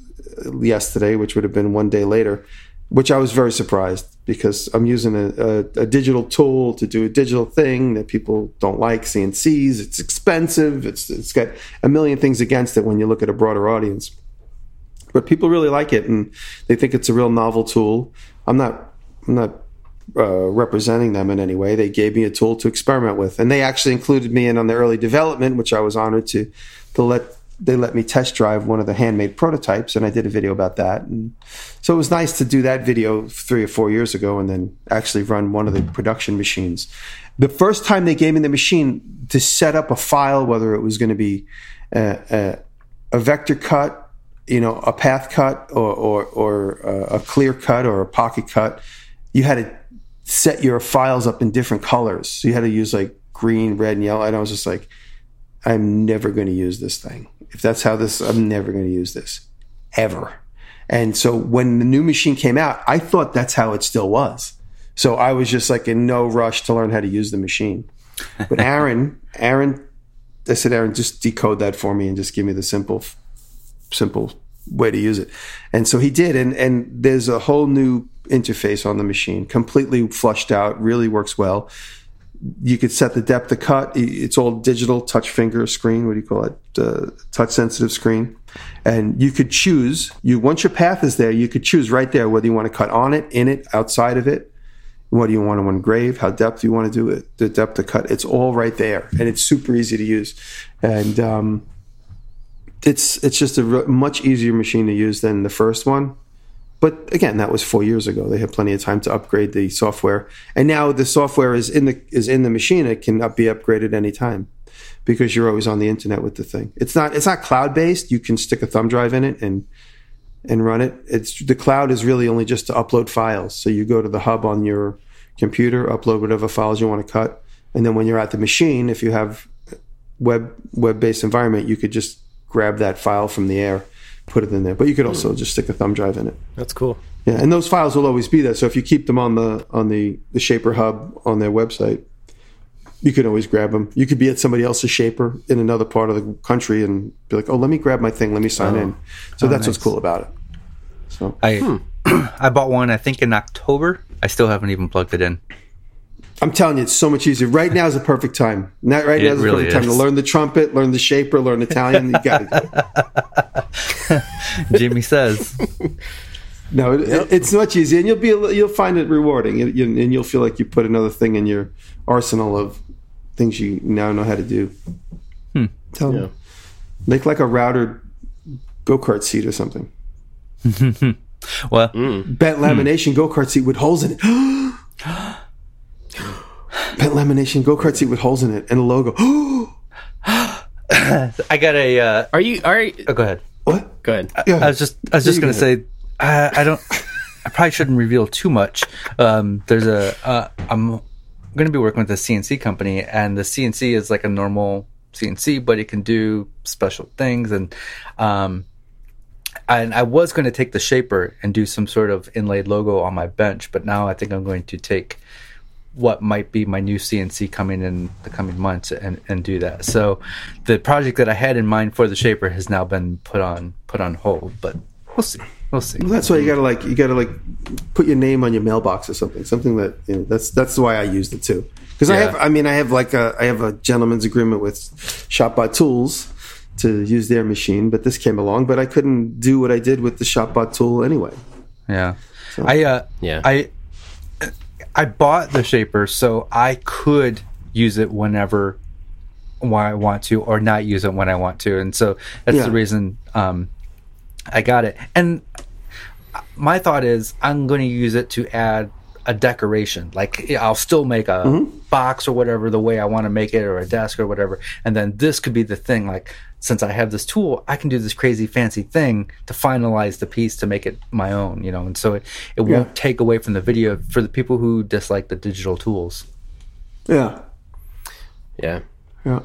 yesterday, which would have been one day later, which I was very surprised because I'm using a, a, a digital tool to do a digital thing that people don't like CNCs. It's expensive. It's, it's got a million things against it when you look at a broader audience. But people really like it and they think it's a real novel tool. I'm not, I'm not uh, representing them in any way. They gave me a tool to experiment with, and they actually included me in on the early development, which I was honored to to let they let me test drive one of the handmade prototypes, and I did a video about that. And so it was nice to do that video three or four years ago, and then actually run one of the production machines. The first time they gave me the machine to set up a file, whether it was going to be a, a, a vector cut, you know, a path cut, or or, or uh, a clear cut, or a pocket cut, you had to set your files up in different colors. So you had to use like green, red, and yellow. And I was just like, I'm never going to use this thing. If that's how this, I'm never going to use this ever. And so when the new machine came out, I thought that's how it still was. So I was just like in no rush to learn how to use the machine. But Aaron, Aaron, I said, Aaron, just decode that for me and just give me the simple, simple way to use it. And so he did. And, and there's a whole new interface on the machine, completely flushed out, really works well. You could set the depth of cut. It's all digital touch finger screen. What do you call it? Uh, touch sensitive screen. And you could choose you, once your path is there, you could choose right there whether you want to cut on it, in it, outside of it. What do you want to engrave? How depth you want to do it? The depth of cut. It's all right there, and it's super easy to use. And um, it's it's just a re- much easier machine to use than the first one. But again, that was four years ago. They had plenty of time to upgrade the software, and now the software is in the is in the machine. It can be upgraded anytime because you're always on the internet with the thing. It's not it's not cloud based. You can stick a thumb drive in it and and run it. It's the cloud is really only just to upload files. So you go to the hub on your computer, upload whatever files you want to cut, and then when you're at the machine, if you have web web based environment, you could just grab that file from the air, put it in there. But you could hmm. also just stick a thumb drive in it. That's cool. Yeah, and those files will always be there. So if you keep them on the on the the Shaper hub on their website, you can always grab them. You could be at somebody else's Shaper in another part of the country and be like, "Oh, let me grab my thing. Let me sign oh. in." So oh, that's what's cool about it. So I hmm. I bought one I think in October. I still haven't even plugged it in. I'm telling you, it's so much easier. Right now is the perfect time. Not right It now is the really perfect time to learn the trumpet, learn the Shaper, learn Italian. You got it. Jimmy says. No, it, it's much easier, and you'll be you'll find it rewarding, and, you- and you'll feel like you put another thing in your arsenal of things you now know how to do. Hmm. Tell them. Make like a router go kart seat or something. Well, mm. Bent hmm. lamination go kart seat with holes in it. Bent lamination go kart seat with holes in it and a logo. I got a. Uh, Are you? Are you, oh, go ahead. what? go ahead. Yeah. I was just I was just gonna say I, I don't I probably shouldn't reveal too much. Um, there's a uh, I'm gonna be working with a CNC company, and the CNC is like a normal CNC, but it can do special things. And um, and I was going to take the shaper and do some sort of inlaid logo on my bench, but now I think I'm going to take what might be my new CNC coming in the coming months and, and do that. So the project that I had in mind for the shaper has now been put on put on hold, but we'll see. We'll see. Well, that's why you gotta like you gotta like put your name on your mailbox or something. Something that you know, that's that's why I used it too. Because I have I mean I have like a I have a gentleman's agreement with Shopbot Tools to use their machine, but this came along, but I couldn't do what I did with the Shopbot tool anyway. Yeah. I uh Yeah. I I bought the shaper so I could use it whenever when I want to or not use it when I want to. And so that's Yeah. the reason um I got it. And my thought is I'm going to use it to add a decoration. Like I'll still make a Mm-hmm. box or whatever the way I want to make it or a desk or whatever. And then this could be the thing like since I have this tool, I can do this crazy fancy thing to finalize the piece to make it my own, you know. And so it, it won't take away from the video for the people who dislike the digital tools. Yeah, Yeah. yeah.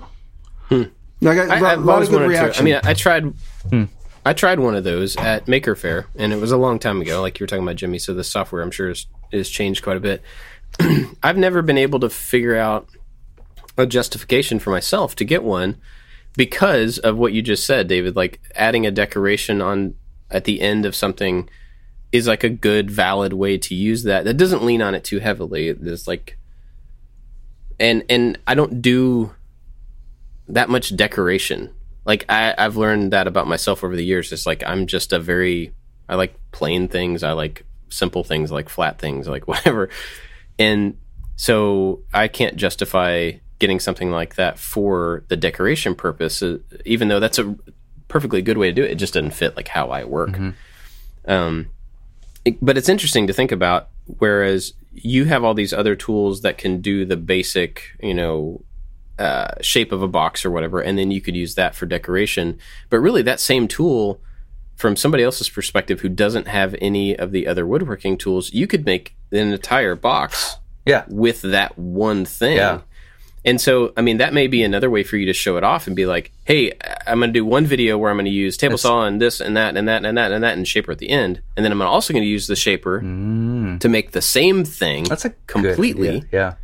No, I got I, a lot, I've always of good wanted reaction. to. I mean, I tried. I tried one of those at Maker Faire, and it was a long time ago. Like you were talking about, Jimmy. So the software, I'm sure, is, is changed quite a bit. I've never been able to figure out a justification for myself to get one because of what you just said, David. Like adding a decoration on at the end of something is like a good, valid way to use that. That doesn't lean on it too heavily. It's like, and and I don't do that much decoration. Like I, I've learned that about myself over the years. It's like I'm just a very I like plain things. I like simple things, like flat things, like whatever. And so I can't justify getting something like that for the decoration purpose, uh, even though that's a perfectly good way to do it. It just doesn't fit like how I work. Um, it- but it's interesting to think about. Whereas you have all these other tools that can do the basic, you know, uh, shape of a box or whatever, and then you could use that for decoration. But really, that same tool, from somebody else's perspective who doesn't have any of the other woodworking tools, you could make an entire box Yeah. with that one thing. Yeah. And so, I mean, that may be another way for you to show it off and be like, hey, I'm going to do one video where I'm going to use table saw and this and that and that and that and that and shaper at the end. And then I'm also going to use the shaper to make the same thing Mm. That's a completely. Yeah.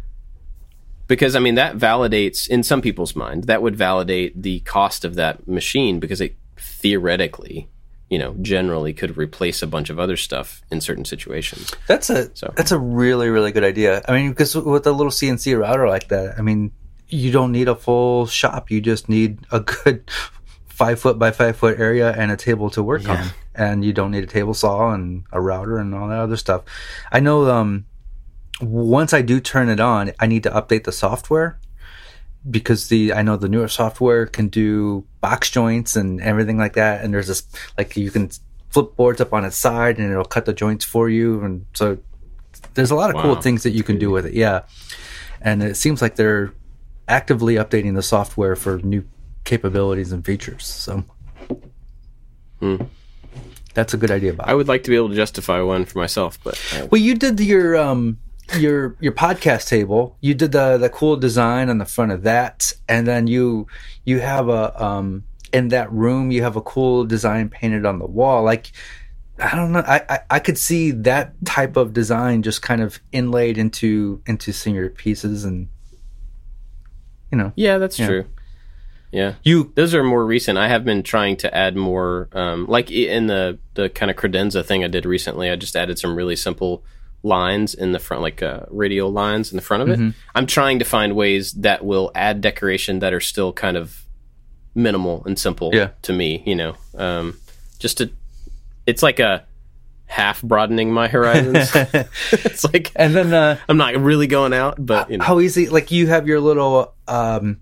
because I mean that validates in some people's mind that would validate the cost of that machine because it theoretically, you know, generally could replace a bunch of other stuff in certain situations. That's a So- that's a really really good idea. I mean, because with a little CNC router like that, I mean, you don't need a full shop. You just need a good five foot by five foot area and a table to work on, and you don't need a table saw and a router and all that other stuff. I know. Um, once I do turn it on, I need to update the software because the I know the newer software can do box joints and everything like that. And there's this like you can flip boards up on its side and it'll cut the joints for you. And so there's a lot of cool things that you can do with it. Yeah, and it seems like they're actively updating the software for new capabilities and features. So That's a good idea, Bob. I would like to be able to justify one for myself, but I, Well, you did your um your your podcast table. You did the the cool design on the front of that, and then you you have a um in that room you have a cool design painted on the wall. Like I don't know, I I, I could see that type of design just kind of inlaid into into senior pieces, and you know yeah, that's Yeah. true. Yeah, you those are more recent. I have been trying to add more, um, like in the the kind of credenza thing I did recently. I just added some really simple lines in the front, like uh, radial lines in the front of it. I'm trying to find ways that will add decoration that are still kind of minimal and simple Yeah. to me. You know, um, just to it's like a half broadening my horizons. it's like and then uh I'm not really going out, but you know, how easy like you have your little um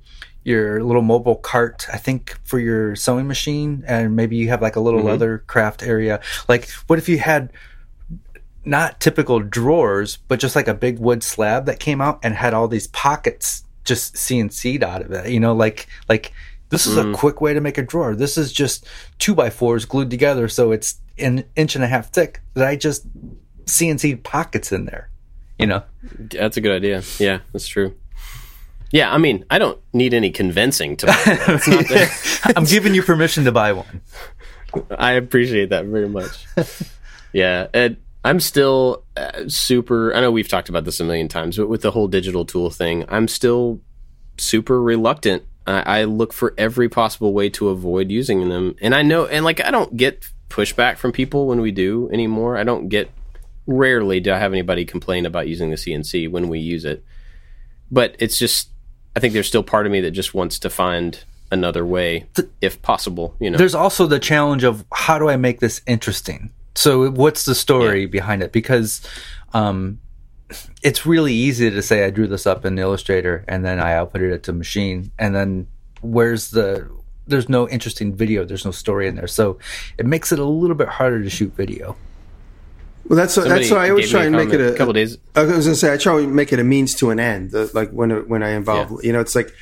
your little mobile cart i think for your sewing machine and maybe you have like a little Mm-hmm. leather craft area like what if you had not typical drawers but just like a big wood slab that came out and had all these pockets just cnc'd out of it you know like like this is Mm. a quick way to make a drawer this is just two by fours glued together so it's an inch and a half thick that i just cnc'd pockets in there you know That's a good idea. Yeah, that's true. Yeah, I mean, I don't need any convincing to. that, i'm giving you permission to buy one I appreciate that very much. Yeah, and I'm still uh, super. I know we've talked about this a million times, but with the whole digital tool thing, I'm still super reluctant. I, I look for every possible way to avoid using them, and I know, and like, I don't get pushback from people when we do anymore. I don't get. Rarely do I have anybody complain about using the CNC when we use it, but it's just. I think there's still part of me that just wants to find another way, if possible. You know, there's also the challenge of how do I make this interesting? So what's the story behind it? Because um, it's really easy to say I drew this up in Illustrator and then I outputted it to machine, and then where's the there's no interesting video, there's no story in there, so it makes it a little bit harder to shoot video. Well, that's that's why I always try and make it a, a couple days. I was gonna say I try and make it a means to an end. The- like when when I involve, you know, it's like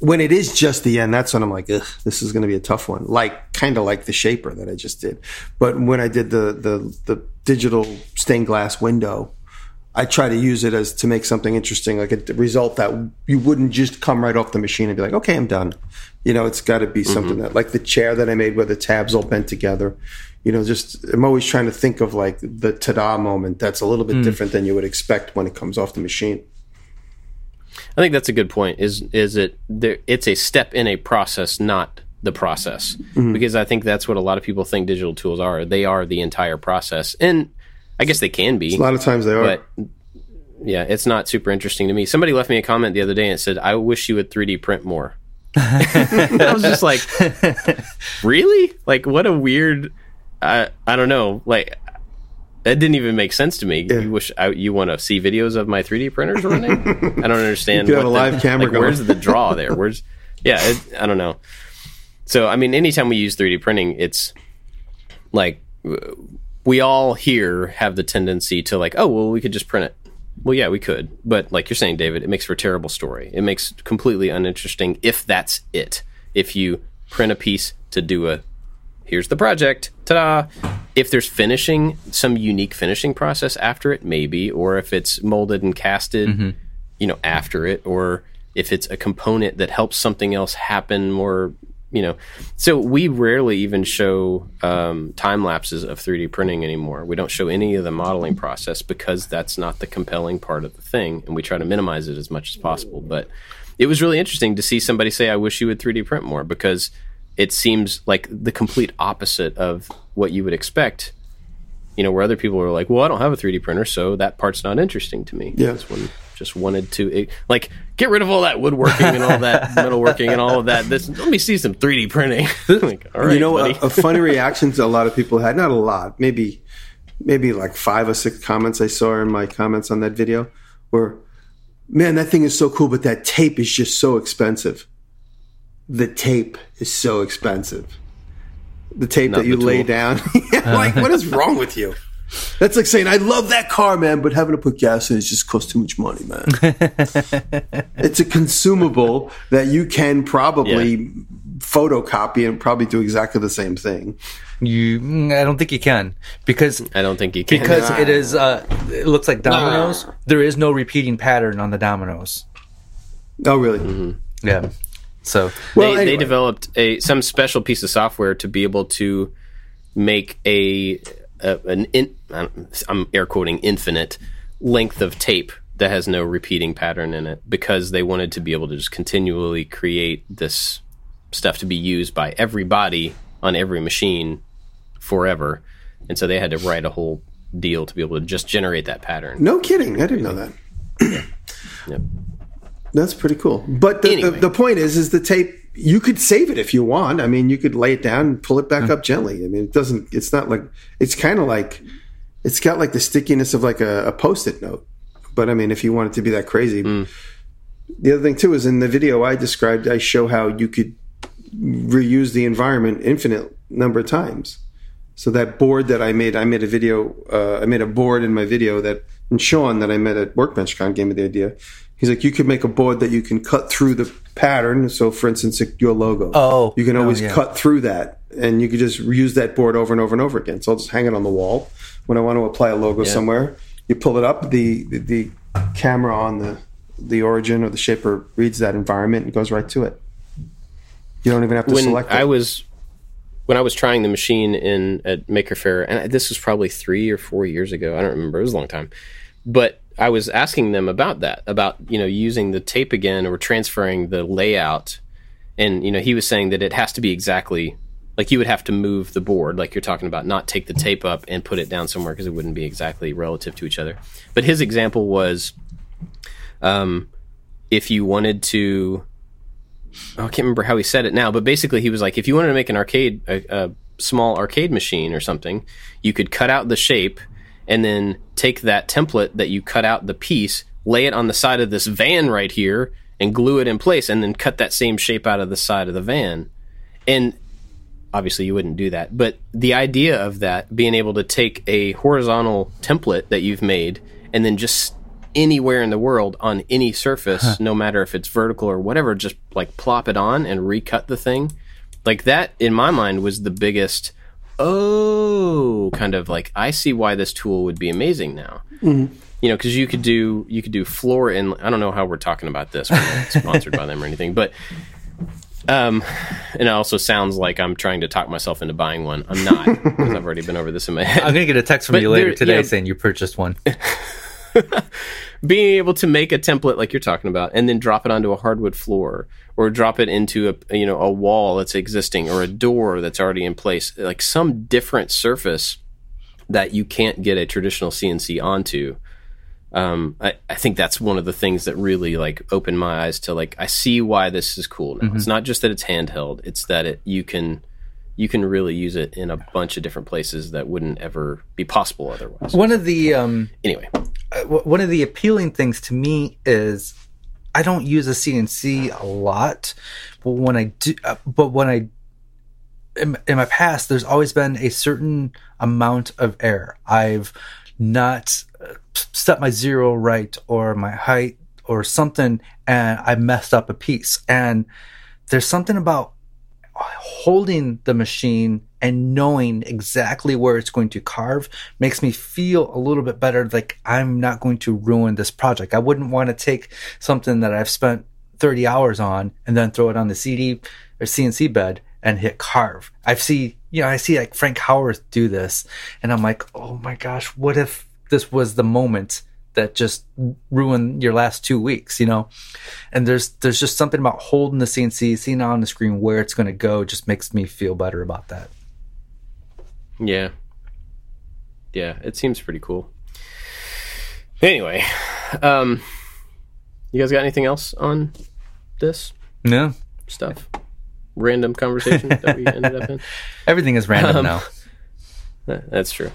when it is just the end. That's when I'm like, Ugh, this is going to be a tough one. Like kind of like the shaper that I just did. But when I did the the the digital stained glass window, I try to use it as to make something interesting, like a result that you wouldn't just come right off the machine and be like, okay, I'm done. You know, it's got to be something mm-hmm. that, like the chair that I made where the tabs all bent together. You know, just I'm always trying to think of like the ta-da moment that's a little bit mm. different than you would expect when it comes off the machine. I think that's a good point. Is is it there? It's a step in a process, not the process, mm-hmm. because I think that's what a lot of people think digital tools are. They are the entire process, and I guess they can be. A lot of times they are. but yeah, it's not super interesting to me. Somebody left me a comment the other day and said, "I wish you would 3D print more." I was just like, "Really? Like, what a weird." I I don't know. Like, that didn't even make sense to me. You wish I, you want to see videos of my 3D printers running? I don't understand. You have a the- live camera like, going. Where's the draw there? Where's yeah? It, I don't know. So I mean, anytime we use 3D printing, it's like we all here have the tendency to like, oh well, we could just print it. Well, yeah, we could, but like you're saying, David, it makes for a terrible story. It makes completely uninteresting if that's it. If you print a piece to do a here's the project, ta-da. If there's finishing, some unique finishing process after it, maybe, or if it's molded and casted, you know, after it, or if it's a component that helps something else happen more, you know. So we rarely even show um, time lapses of 3D printing anymore. We don't show any of the modeling process because that's not the compelling part of the thing, and we try to minimize it as much as possible. But it was really interesting to see somebody say, "I wish you would 3D print more," because it seems like the complete opposite of what you would expect. You know, where other people are like, "Well, I don't have a 3D printer, so that part's not interesting to me." Yeah. This one just wanted to it, like get rid of all that woodworking and all that metalworking and all of that. This let me see some 3D printing. like, all right, you know, a, a funny reaction to a lot of people had not a lot, maybe maybe like five or six comments I saw in my comments on that video were, "Man, that thing is so cool, but that tape is just so expensive. The tape is so expensive. The tape Not that you lay tool. down. Yeah, like, what is wrong with you?" That's like saying, I love that car, man, but having to put gas in it just costs too much money, man. it's a consumable that you can probably photocopy and probably do exactly the same thing. You, mm, I don't think you can because I don't think you can. because it is. Uh, it looks like dominoes. There is no repeating pattern on the dominoes. Oh, really? Yeah. So Well, they, they developed a some special piece of software to be able to make a, a an in, I'm air quoting infinite length of tape that has no repeating pattern in it because they wanted to be able to just continually create this stuff to be used by everybody on every machine forever. And so they had to write a whole deal to be able to just generate that pattern. No kidding. I didn't know that. Yep. That's pretty cool. But the, Anyway. the, the point is, is the tape. You could save it if you want. I mean, you could lay it down and pull it back up gently. I mean, it doesn't. It's not like. It's kind of like. It's got like the stickiness of like a, a post-it note. But I mean, if you want it to be that crazy. The other thing too is in the video I described, I show how you could reuse the environment infinite number of times. So that board that I made, I made a video, uh, I made a board in my video that, and Sean that I met at WorkbenchCon gave me the idea. He's like, you could make a board that you can cut through the pattern. So for instance, your logo. Oh. you can Oh, always yeah. cut through that and you could just reuse that board over and over and over again. So I'll just hang it on the wall. When I want to apply a logo somewhere, you pull it up, the, the, the camera on the, the origin or the shaper reads that environment and goes right to it. You don't even have to when select it. I was when I was trying the machine in at Maker Faire, and this was probably three or four years ago. I don't remember; it was a long time. But I was asking them about that, about you know using the tape again or transferring the layout, and you know he was saying that it has to be exactly like you would have to move the board, like you're talking about, not take the tape up and put it down somewhere because it wouldn't be exactly relative to each other. But his example was, um, if you wanted to oh, I can't remember how he said it now, but basically he was like, if you wanted to make an arcade, a, a small arcade machine or something, you could cut out the shape and then take that template that you cut out the piece, lay it on the side of this van right here, and glue it in place, and then cut that same shape out of the side of the van. And obviously you wouldn't do that, but the idea of that being able to take a horizontal template that you've made and then just anywhere in the world on any surface, no matter if it's vertical or whatever, just like plop it on and recut the thing. Like that, in my mind, was the biggest. Oh, kind of like I see why this tool would be amazing now. You know, because you could do you could do floor in. I don't know how we're talking about this. We're not sponsored by them or anything, but um, and it also sounds like I'm trying to talk myself into buying one. I'm not because I've already been over this in my head. I'm gonna get a text from But you later there- today yeah. saying you purchased one. being able to make a template like you're talking about and then drop it onto a hardwood floor or drop it into a you know a wall that's existing or a door that's already in place like some different surface that you can't get a traditional CNC onto um, I, I think that's one of the things that really like opened my eyes to like I see why this is cool now. It's not just that it's handheld; it's that it you can you can really use it in a bunch of different places that wouldn't ever be possible otherwise. One of the um, Anyway, one of the appealing things to me is I don't use a CNC a lot, but when I do, uh, but when I in, in my past, there's always been a certain amount of error. I've not uh, set my zero right or my height or something, and I messed up a piece. And there's something about holding the machine and knowing exactly where it's going to carve makes me feel a little bit better like I'm not going to ruin this project. I wouldn't want to take something that I've spent 30 hours on and then throw it on the CD or CNC bed and hit carve. I've see, you know, I see like Frank Howarth do this and I'm like, "Oh my gosh, what if this was the moment that just ruined your last two weeks, you know? And there's there's just something about holding the CNC, seeing it on the screen where it's going to go, just makes me feel better about that. Yeah. Yeah, it seems pretty cool. Anyway, um you guys got anything else on this No, stuff? Random conversation that we ended up in? everything is random now. Uh, That's true.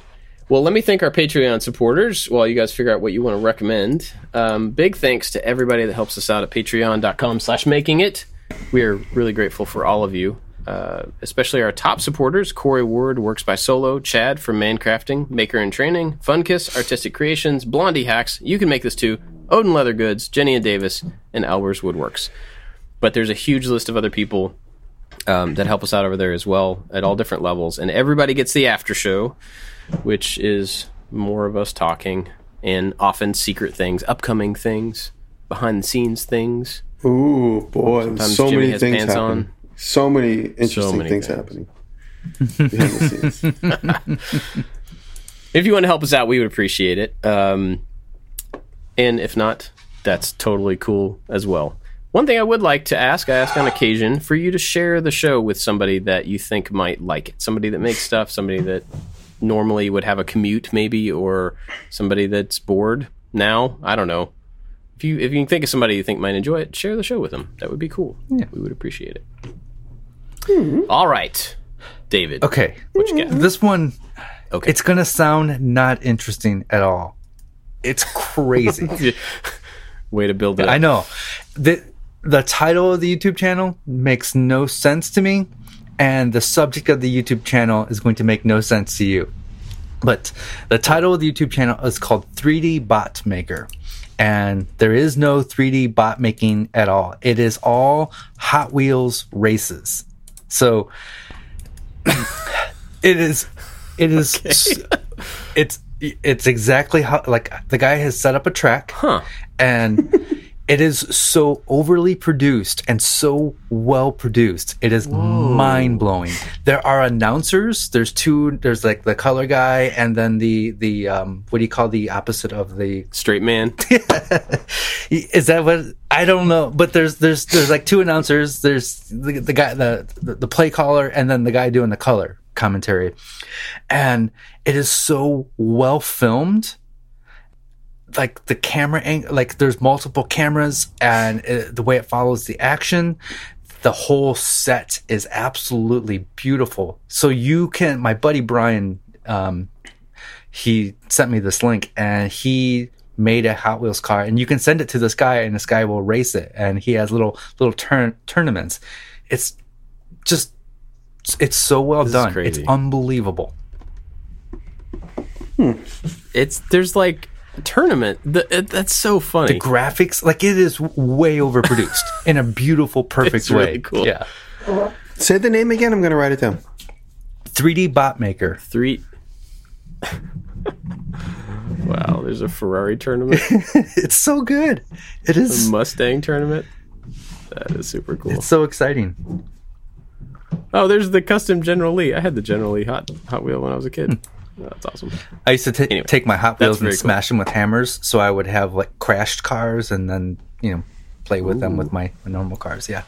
Well, let me thank our Patreon supporters while you guys figure out what you want to recommend. Um, big thanks to everybody that helps us out at patreon.com slash making it. We are really grateful for all of you, uh, especially our top supporters, Corey Ward, Works by Solo, Chad from Mancrafting, Maker and Training, Funkiss, Artistic Creations, Blondie Hacks, You Can Make This Too, Odin Leather Goods, Jenny and Davis, and Albers Woodworks. But there's a huge list of other people um, that help us out over there as well at all different levels. And everybody gets the after show, which is more of us talking and often secret things, upcoming things, behind the scenes things. Ooh, boy, Sometimes so Jimmy many has things pants happen. on. So many interesting many things, things. happening. behind the scenes. If you want to help us out, we would appreciate it. Um, and if not, that's totally cool as well. One thing I would like to ask, I ask on occasion, for you to share the show with somebody that you think might like it. Somebody that makes stuff, somebody that normally would have a commute, maybe, or somebody that's bored now. I don't know. If you if you can think of somebody you think might enjoy it, share the show with them. That would be cool. Yeah. We would appreciate it. Hmm. All right, David. Okay. What you got? Hmm. This one, Okay. it's going to sound not interesting at all. It's crazy. Way to build it. I know. The the title of the YouTube channel makes no sense to me, and the subject of the YouTube channel is going to make no sense to you. But the title of the YouTube channel is called 3D Bot Maker. And there is no 3D bot making at all. It is all Hot Wheels races. So it is it is s- it's it's exactly how like the guy has set up a track Huh. and it is so overly produced and so well produced it is mind blowing there are announcers there's two there's like the color guy and then the the um what do you call the opposite of the Straight man. is that what I don't know, but there's there's there's like two announcers. There's the, the guy the, the the play caller and then the guy doing the color commentary, and it is so well filmed. Like the camera angle, like there's multiple cameras, and it, the way it follows the action, the whole set is absolutely beautiful. So you can, my buddy Brian, um, he sent me this link and he made a Hot Wheels car and you can send it to this guy and this guy will race it and he has little little turn tournaments. It's just it's so well is done. It's unbelievable. It's there's like a tournament. The, it, that's so funny. The graphics, like it is way overproduced in a beautiful, perfect It's way. really cool. Yeah. Say the name again. I'm going to write it down. 3D bot maker. Three. wow, there's a Ferrari tournament, It's so good. It is a Mustang tournament. That is super cool. it's so exciting. Oh, there's the custom General Lee. I had the General Lee Hot Hot Wheel when I was a kid. Hmm. That's awesome. I used to ta Anyway, take my Hot Wheels and very cool. smash them with hammers, so I would have like crashed cars and then you know play with them with my, my normal cars. Yeah.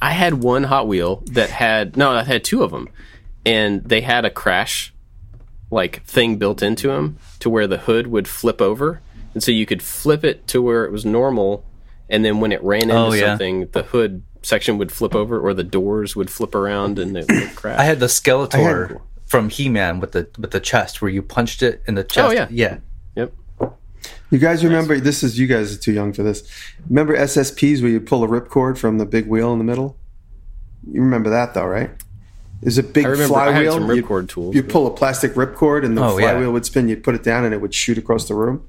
I had one Hot Wheel that had no, I had two of them, and they had a crash like thing built into them to where the hood would flip over, and so you could flip it to where it was normal, and then when it ran into Oh, yeah. something, the hood section would flip over, or the doors would flip around and it would crash. I had the Skeletor from He Man with the with the chest where you punched it in the oh, chest. Oh, yeah. yeah. yep. You guys remember? This is you guys are too young for this. Remember SSPs where you pull a ripcord from the big wheel in the middle? You remember that though, right? There's a big I remember I had flywheel. some you, ripcord tools. you pull a plastic ripcord and the Oh, yeah. flywheel would spin. You'd put it down and it would shoot across the room.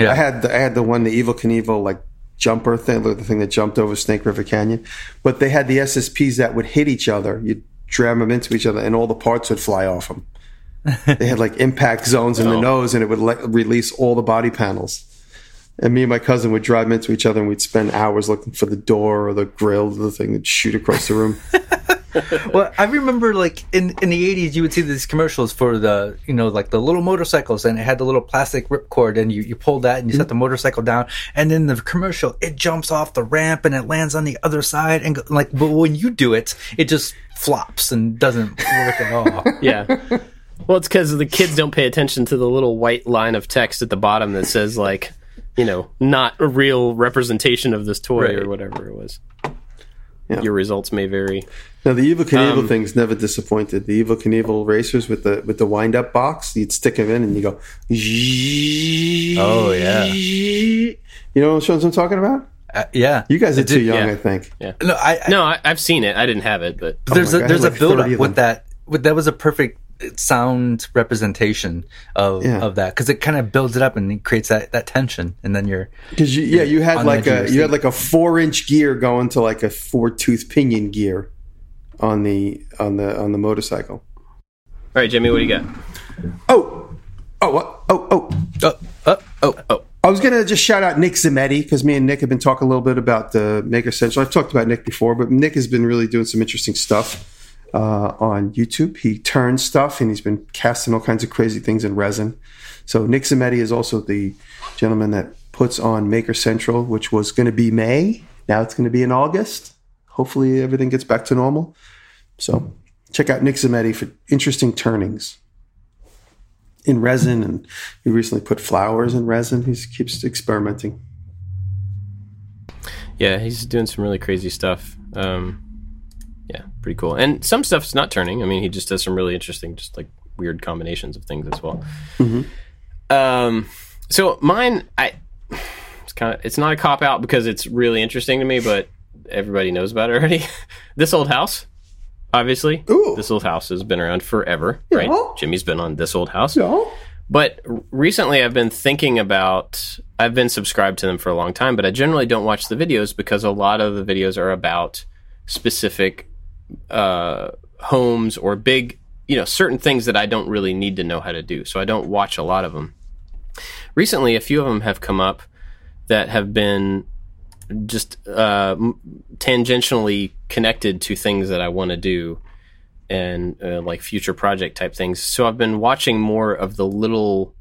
Yeah. I had the, I had the one, the Evil Knievel like jumper thing, Look, the thing that jumped over Snake River Canyon. But they had the SSPs that would hit each other. You'd jam them into each other, and all the parts would fly off them. they had like impact zones in the Oh. nose, and it would le- release all the body panels. And me and my cousin would drive into each other, and we'd spend hours looking for the door or the grill, or the thing that shoot across the room. Well, I remember like in in the eighties, you would see these commercials for the you know like the little motorcycles, and it had the little plastic ripcord, and you you pull that and you set the motorcycle down, and in the commercial, it jumps off the ramp and it lands on the other side, and like but when you do it, it just flops and doesn't work at all. Yeah. Well, it's because the kids don't pay attention to the little white line of text at the bottom that says like, you know, not a real representation of this toy Right. or whatever it was. Yeah. Your results may vary. Now the Evil Knievel Um, thing's never disappointed. The Evil Knievel racers with the with the wind up box, you'd stick them in and you go. Oh, yeah. You know what shows I'm talking about? Uh, yeah, You guys are It too did- young, yeah. I think. Yeah. No, I, I No, I, I've seen it. I didn't have it, but there's a God, there's I a had like build 30 up of with that. With, that was a perfect sound representation of Yeah. of that because it kind of builds it up and it creates that that tension, and then you're Because you, yeah, you had like a you had like a four inch gear going to like a four tooth pinion gear on the on the on the motorcycle. All right, Jimmy, what do you got? Oh, oh, what? oh, oh. Oh, oh, Oh, oh, I was gonna just shout out Nick Zammeti because me and Nick have been talking a little bit about the Maker Central. I've talked about Nick before, but Nick has been really doing some interesting stuff uh, on YouTube. He turns stuff and he's been casting all kinds of crazy things in resin. So Nick Zammeti is also the gentleman that puts on Maker Central, which was going to be May. Now it's going to be in August. Hopefully everything gets back to normal. So check out Nick Zammeti for interesting turnings in resin, and he recently put flowers in resin. He keeps experimenting. yeah, he's doing some really crazy stuff. Um, yeah, pretty cool. And some stuff's not turning. I mean, he just does some really interesting, just like weird combinations of things as well. Um, so mine, I it's kind of it's not a cop out because it's really interesting to me, but everybody knows about it already. this old house, obviously. Ooh. This old house has been around forever, right? Yeah. Jimmy's been on this old house. Yeah. But recently, I've been thinking about. I've been subscribed to them for a long time, but I generally don't watch the videos because a lot of the videos are about specific uh, homes or big, you know, certain things that I don't really need to know how to do. So I don't watch a lot of them. Recently, a few of them have come up that have been just uh, m- tangentially connected to things that I want to do and uh, like future project type things. So I've been watching more of the little,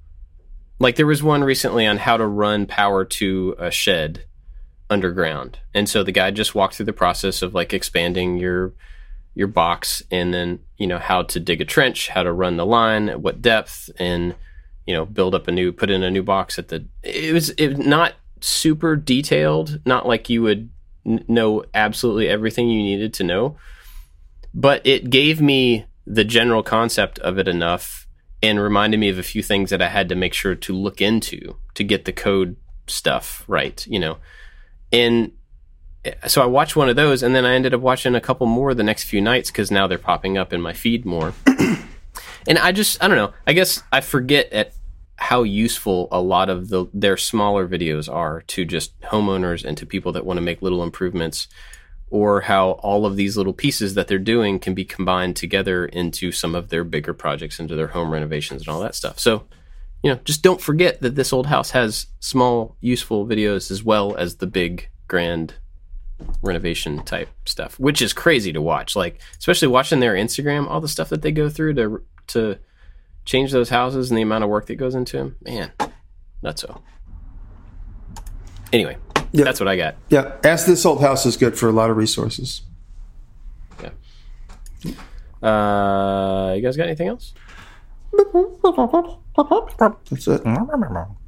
like there was one recently on how to run power to a shed underground, and so the guy just walked through the process of like expanding your your box and then you know how to dig a trench, how to run the line, at what depth, and you know build up a new put in a new box at the. It was it not super detailed, not like you would know absolutely everything you needed to know but it gave me the general concept of it enough and reminded me of a few things that I had to make sure to look into to get the code stuff right, you know. And eh, so I watched one of those and then I ended up watching a couple more the next few nights cuz now they're popping up in my feed more. and I just I don't know, I guess I forget at how useful a lot of the their smaller videos are to just homeowners and to people that want to make little improvements or how all of these little pieces that they're doing can be combined together into some of their bigger projects, into their home renovations and all that stuff. So, you know, just don't forget that this old house has small, useful videos as well as the big, grand renovation type stuff, which is crazy to watch. Like, especially watching their Instagram, all the stuff that they go through to to change those houses and the amount of work that goes into them. Man, not so. Anyway, Yeah. that's what I got. Yeah. Ask This Old House is good for a lot of resources. Yeah. Uh, you guys got anything else? That's it.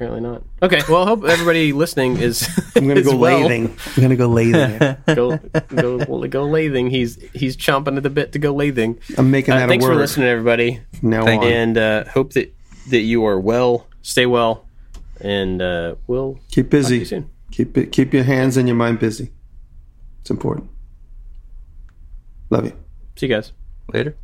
Apparently not. Okay. Well, I hope everybody listening is. I'm gonna go well. lathing. I'm gonna go lathing. Go go go lathing. He's he's chomping at the bit to go lathing. I'm making Uh, that thanks a word for listening, everybody, from now Thank on. and uh, hope that that you are well. Stay well, and uh, we'll Keep see you busy. soon. Keep it. Keep your hands and your mind busy. It's important. Love you. See you guys. Later.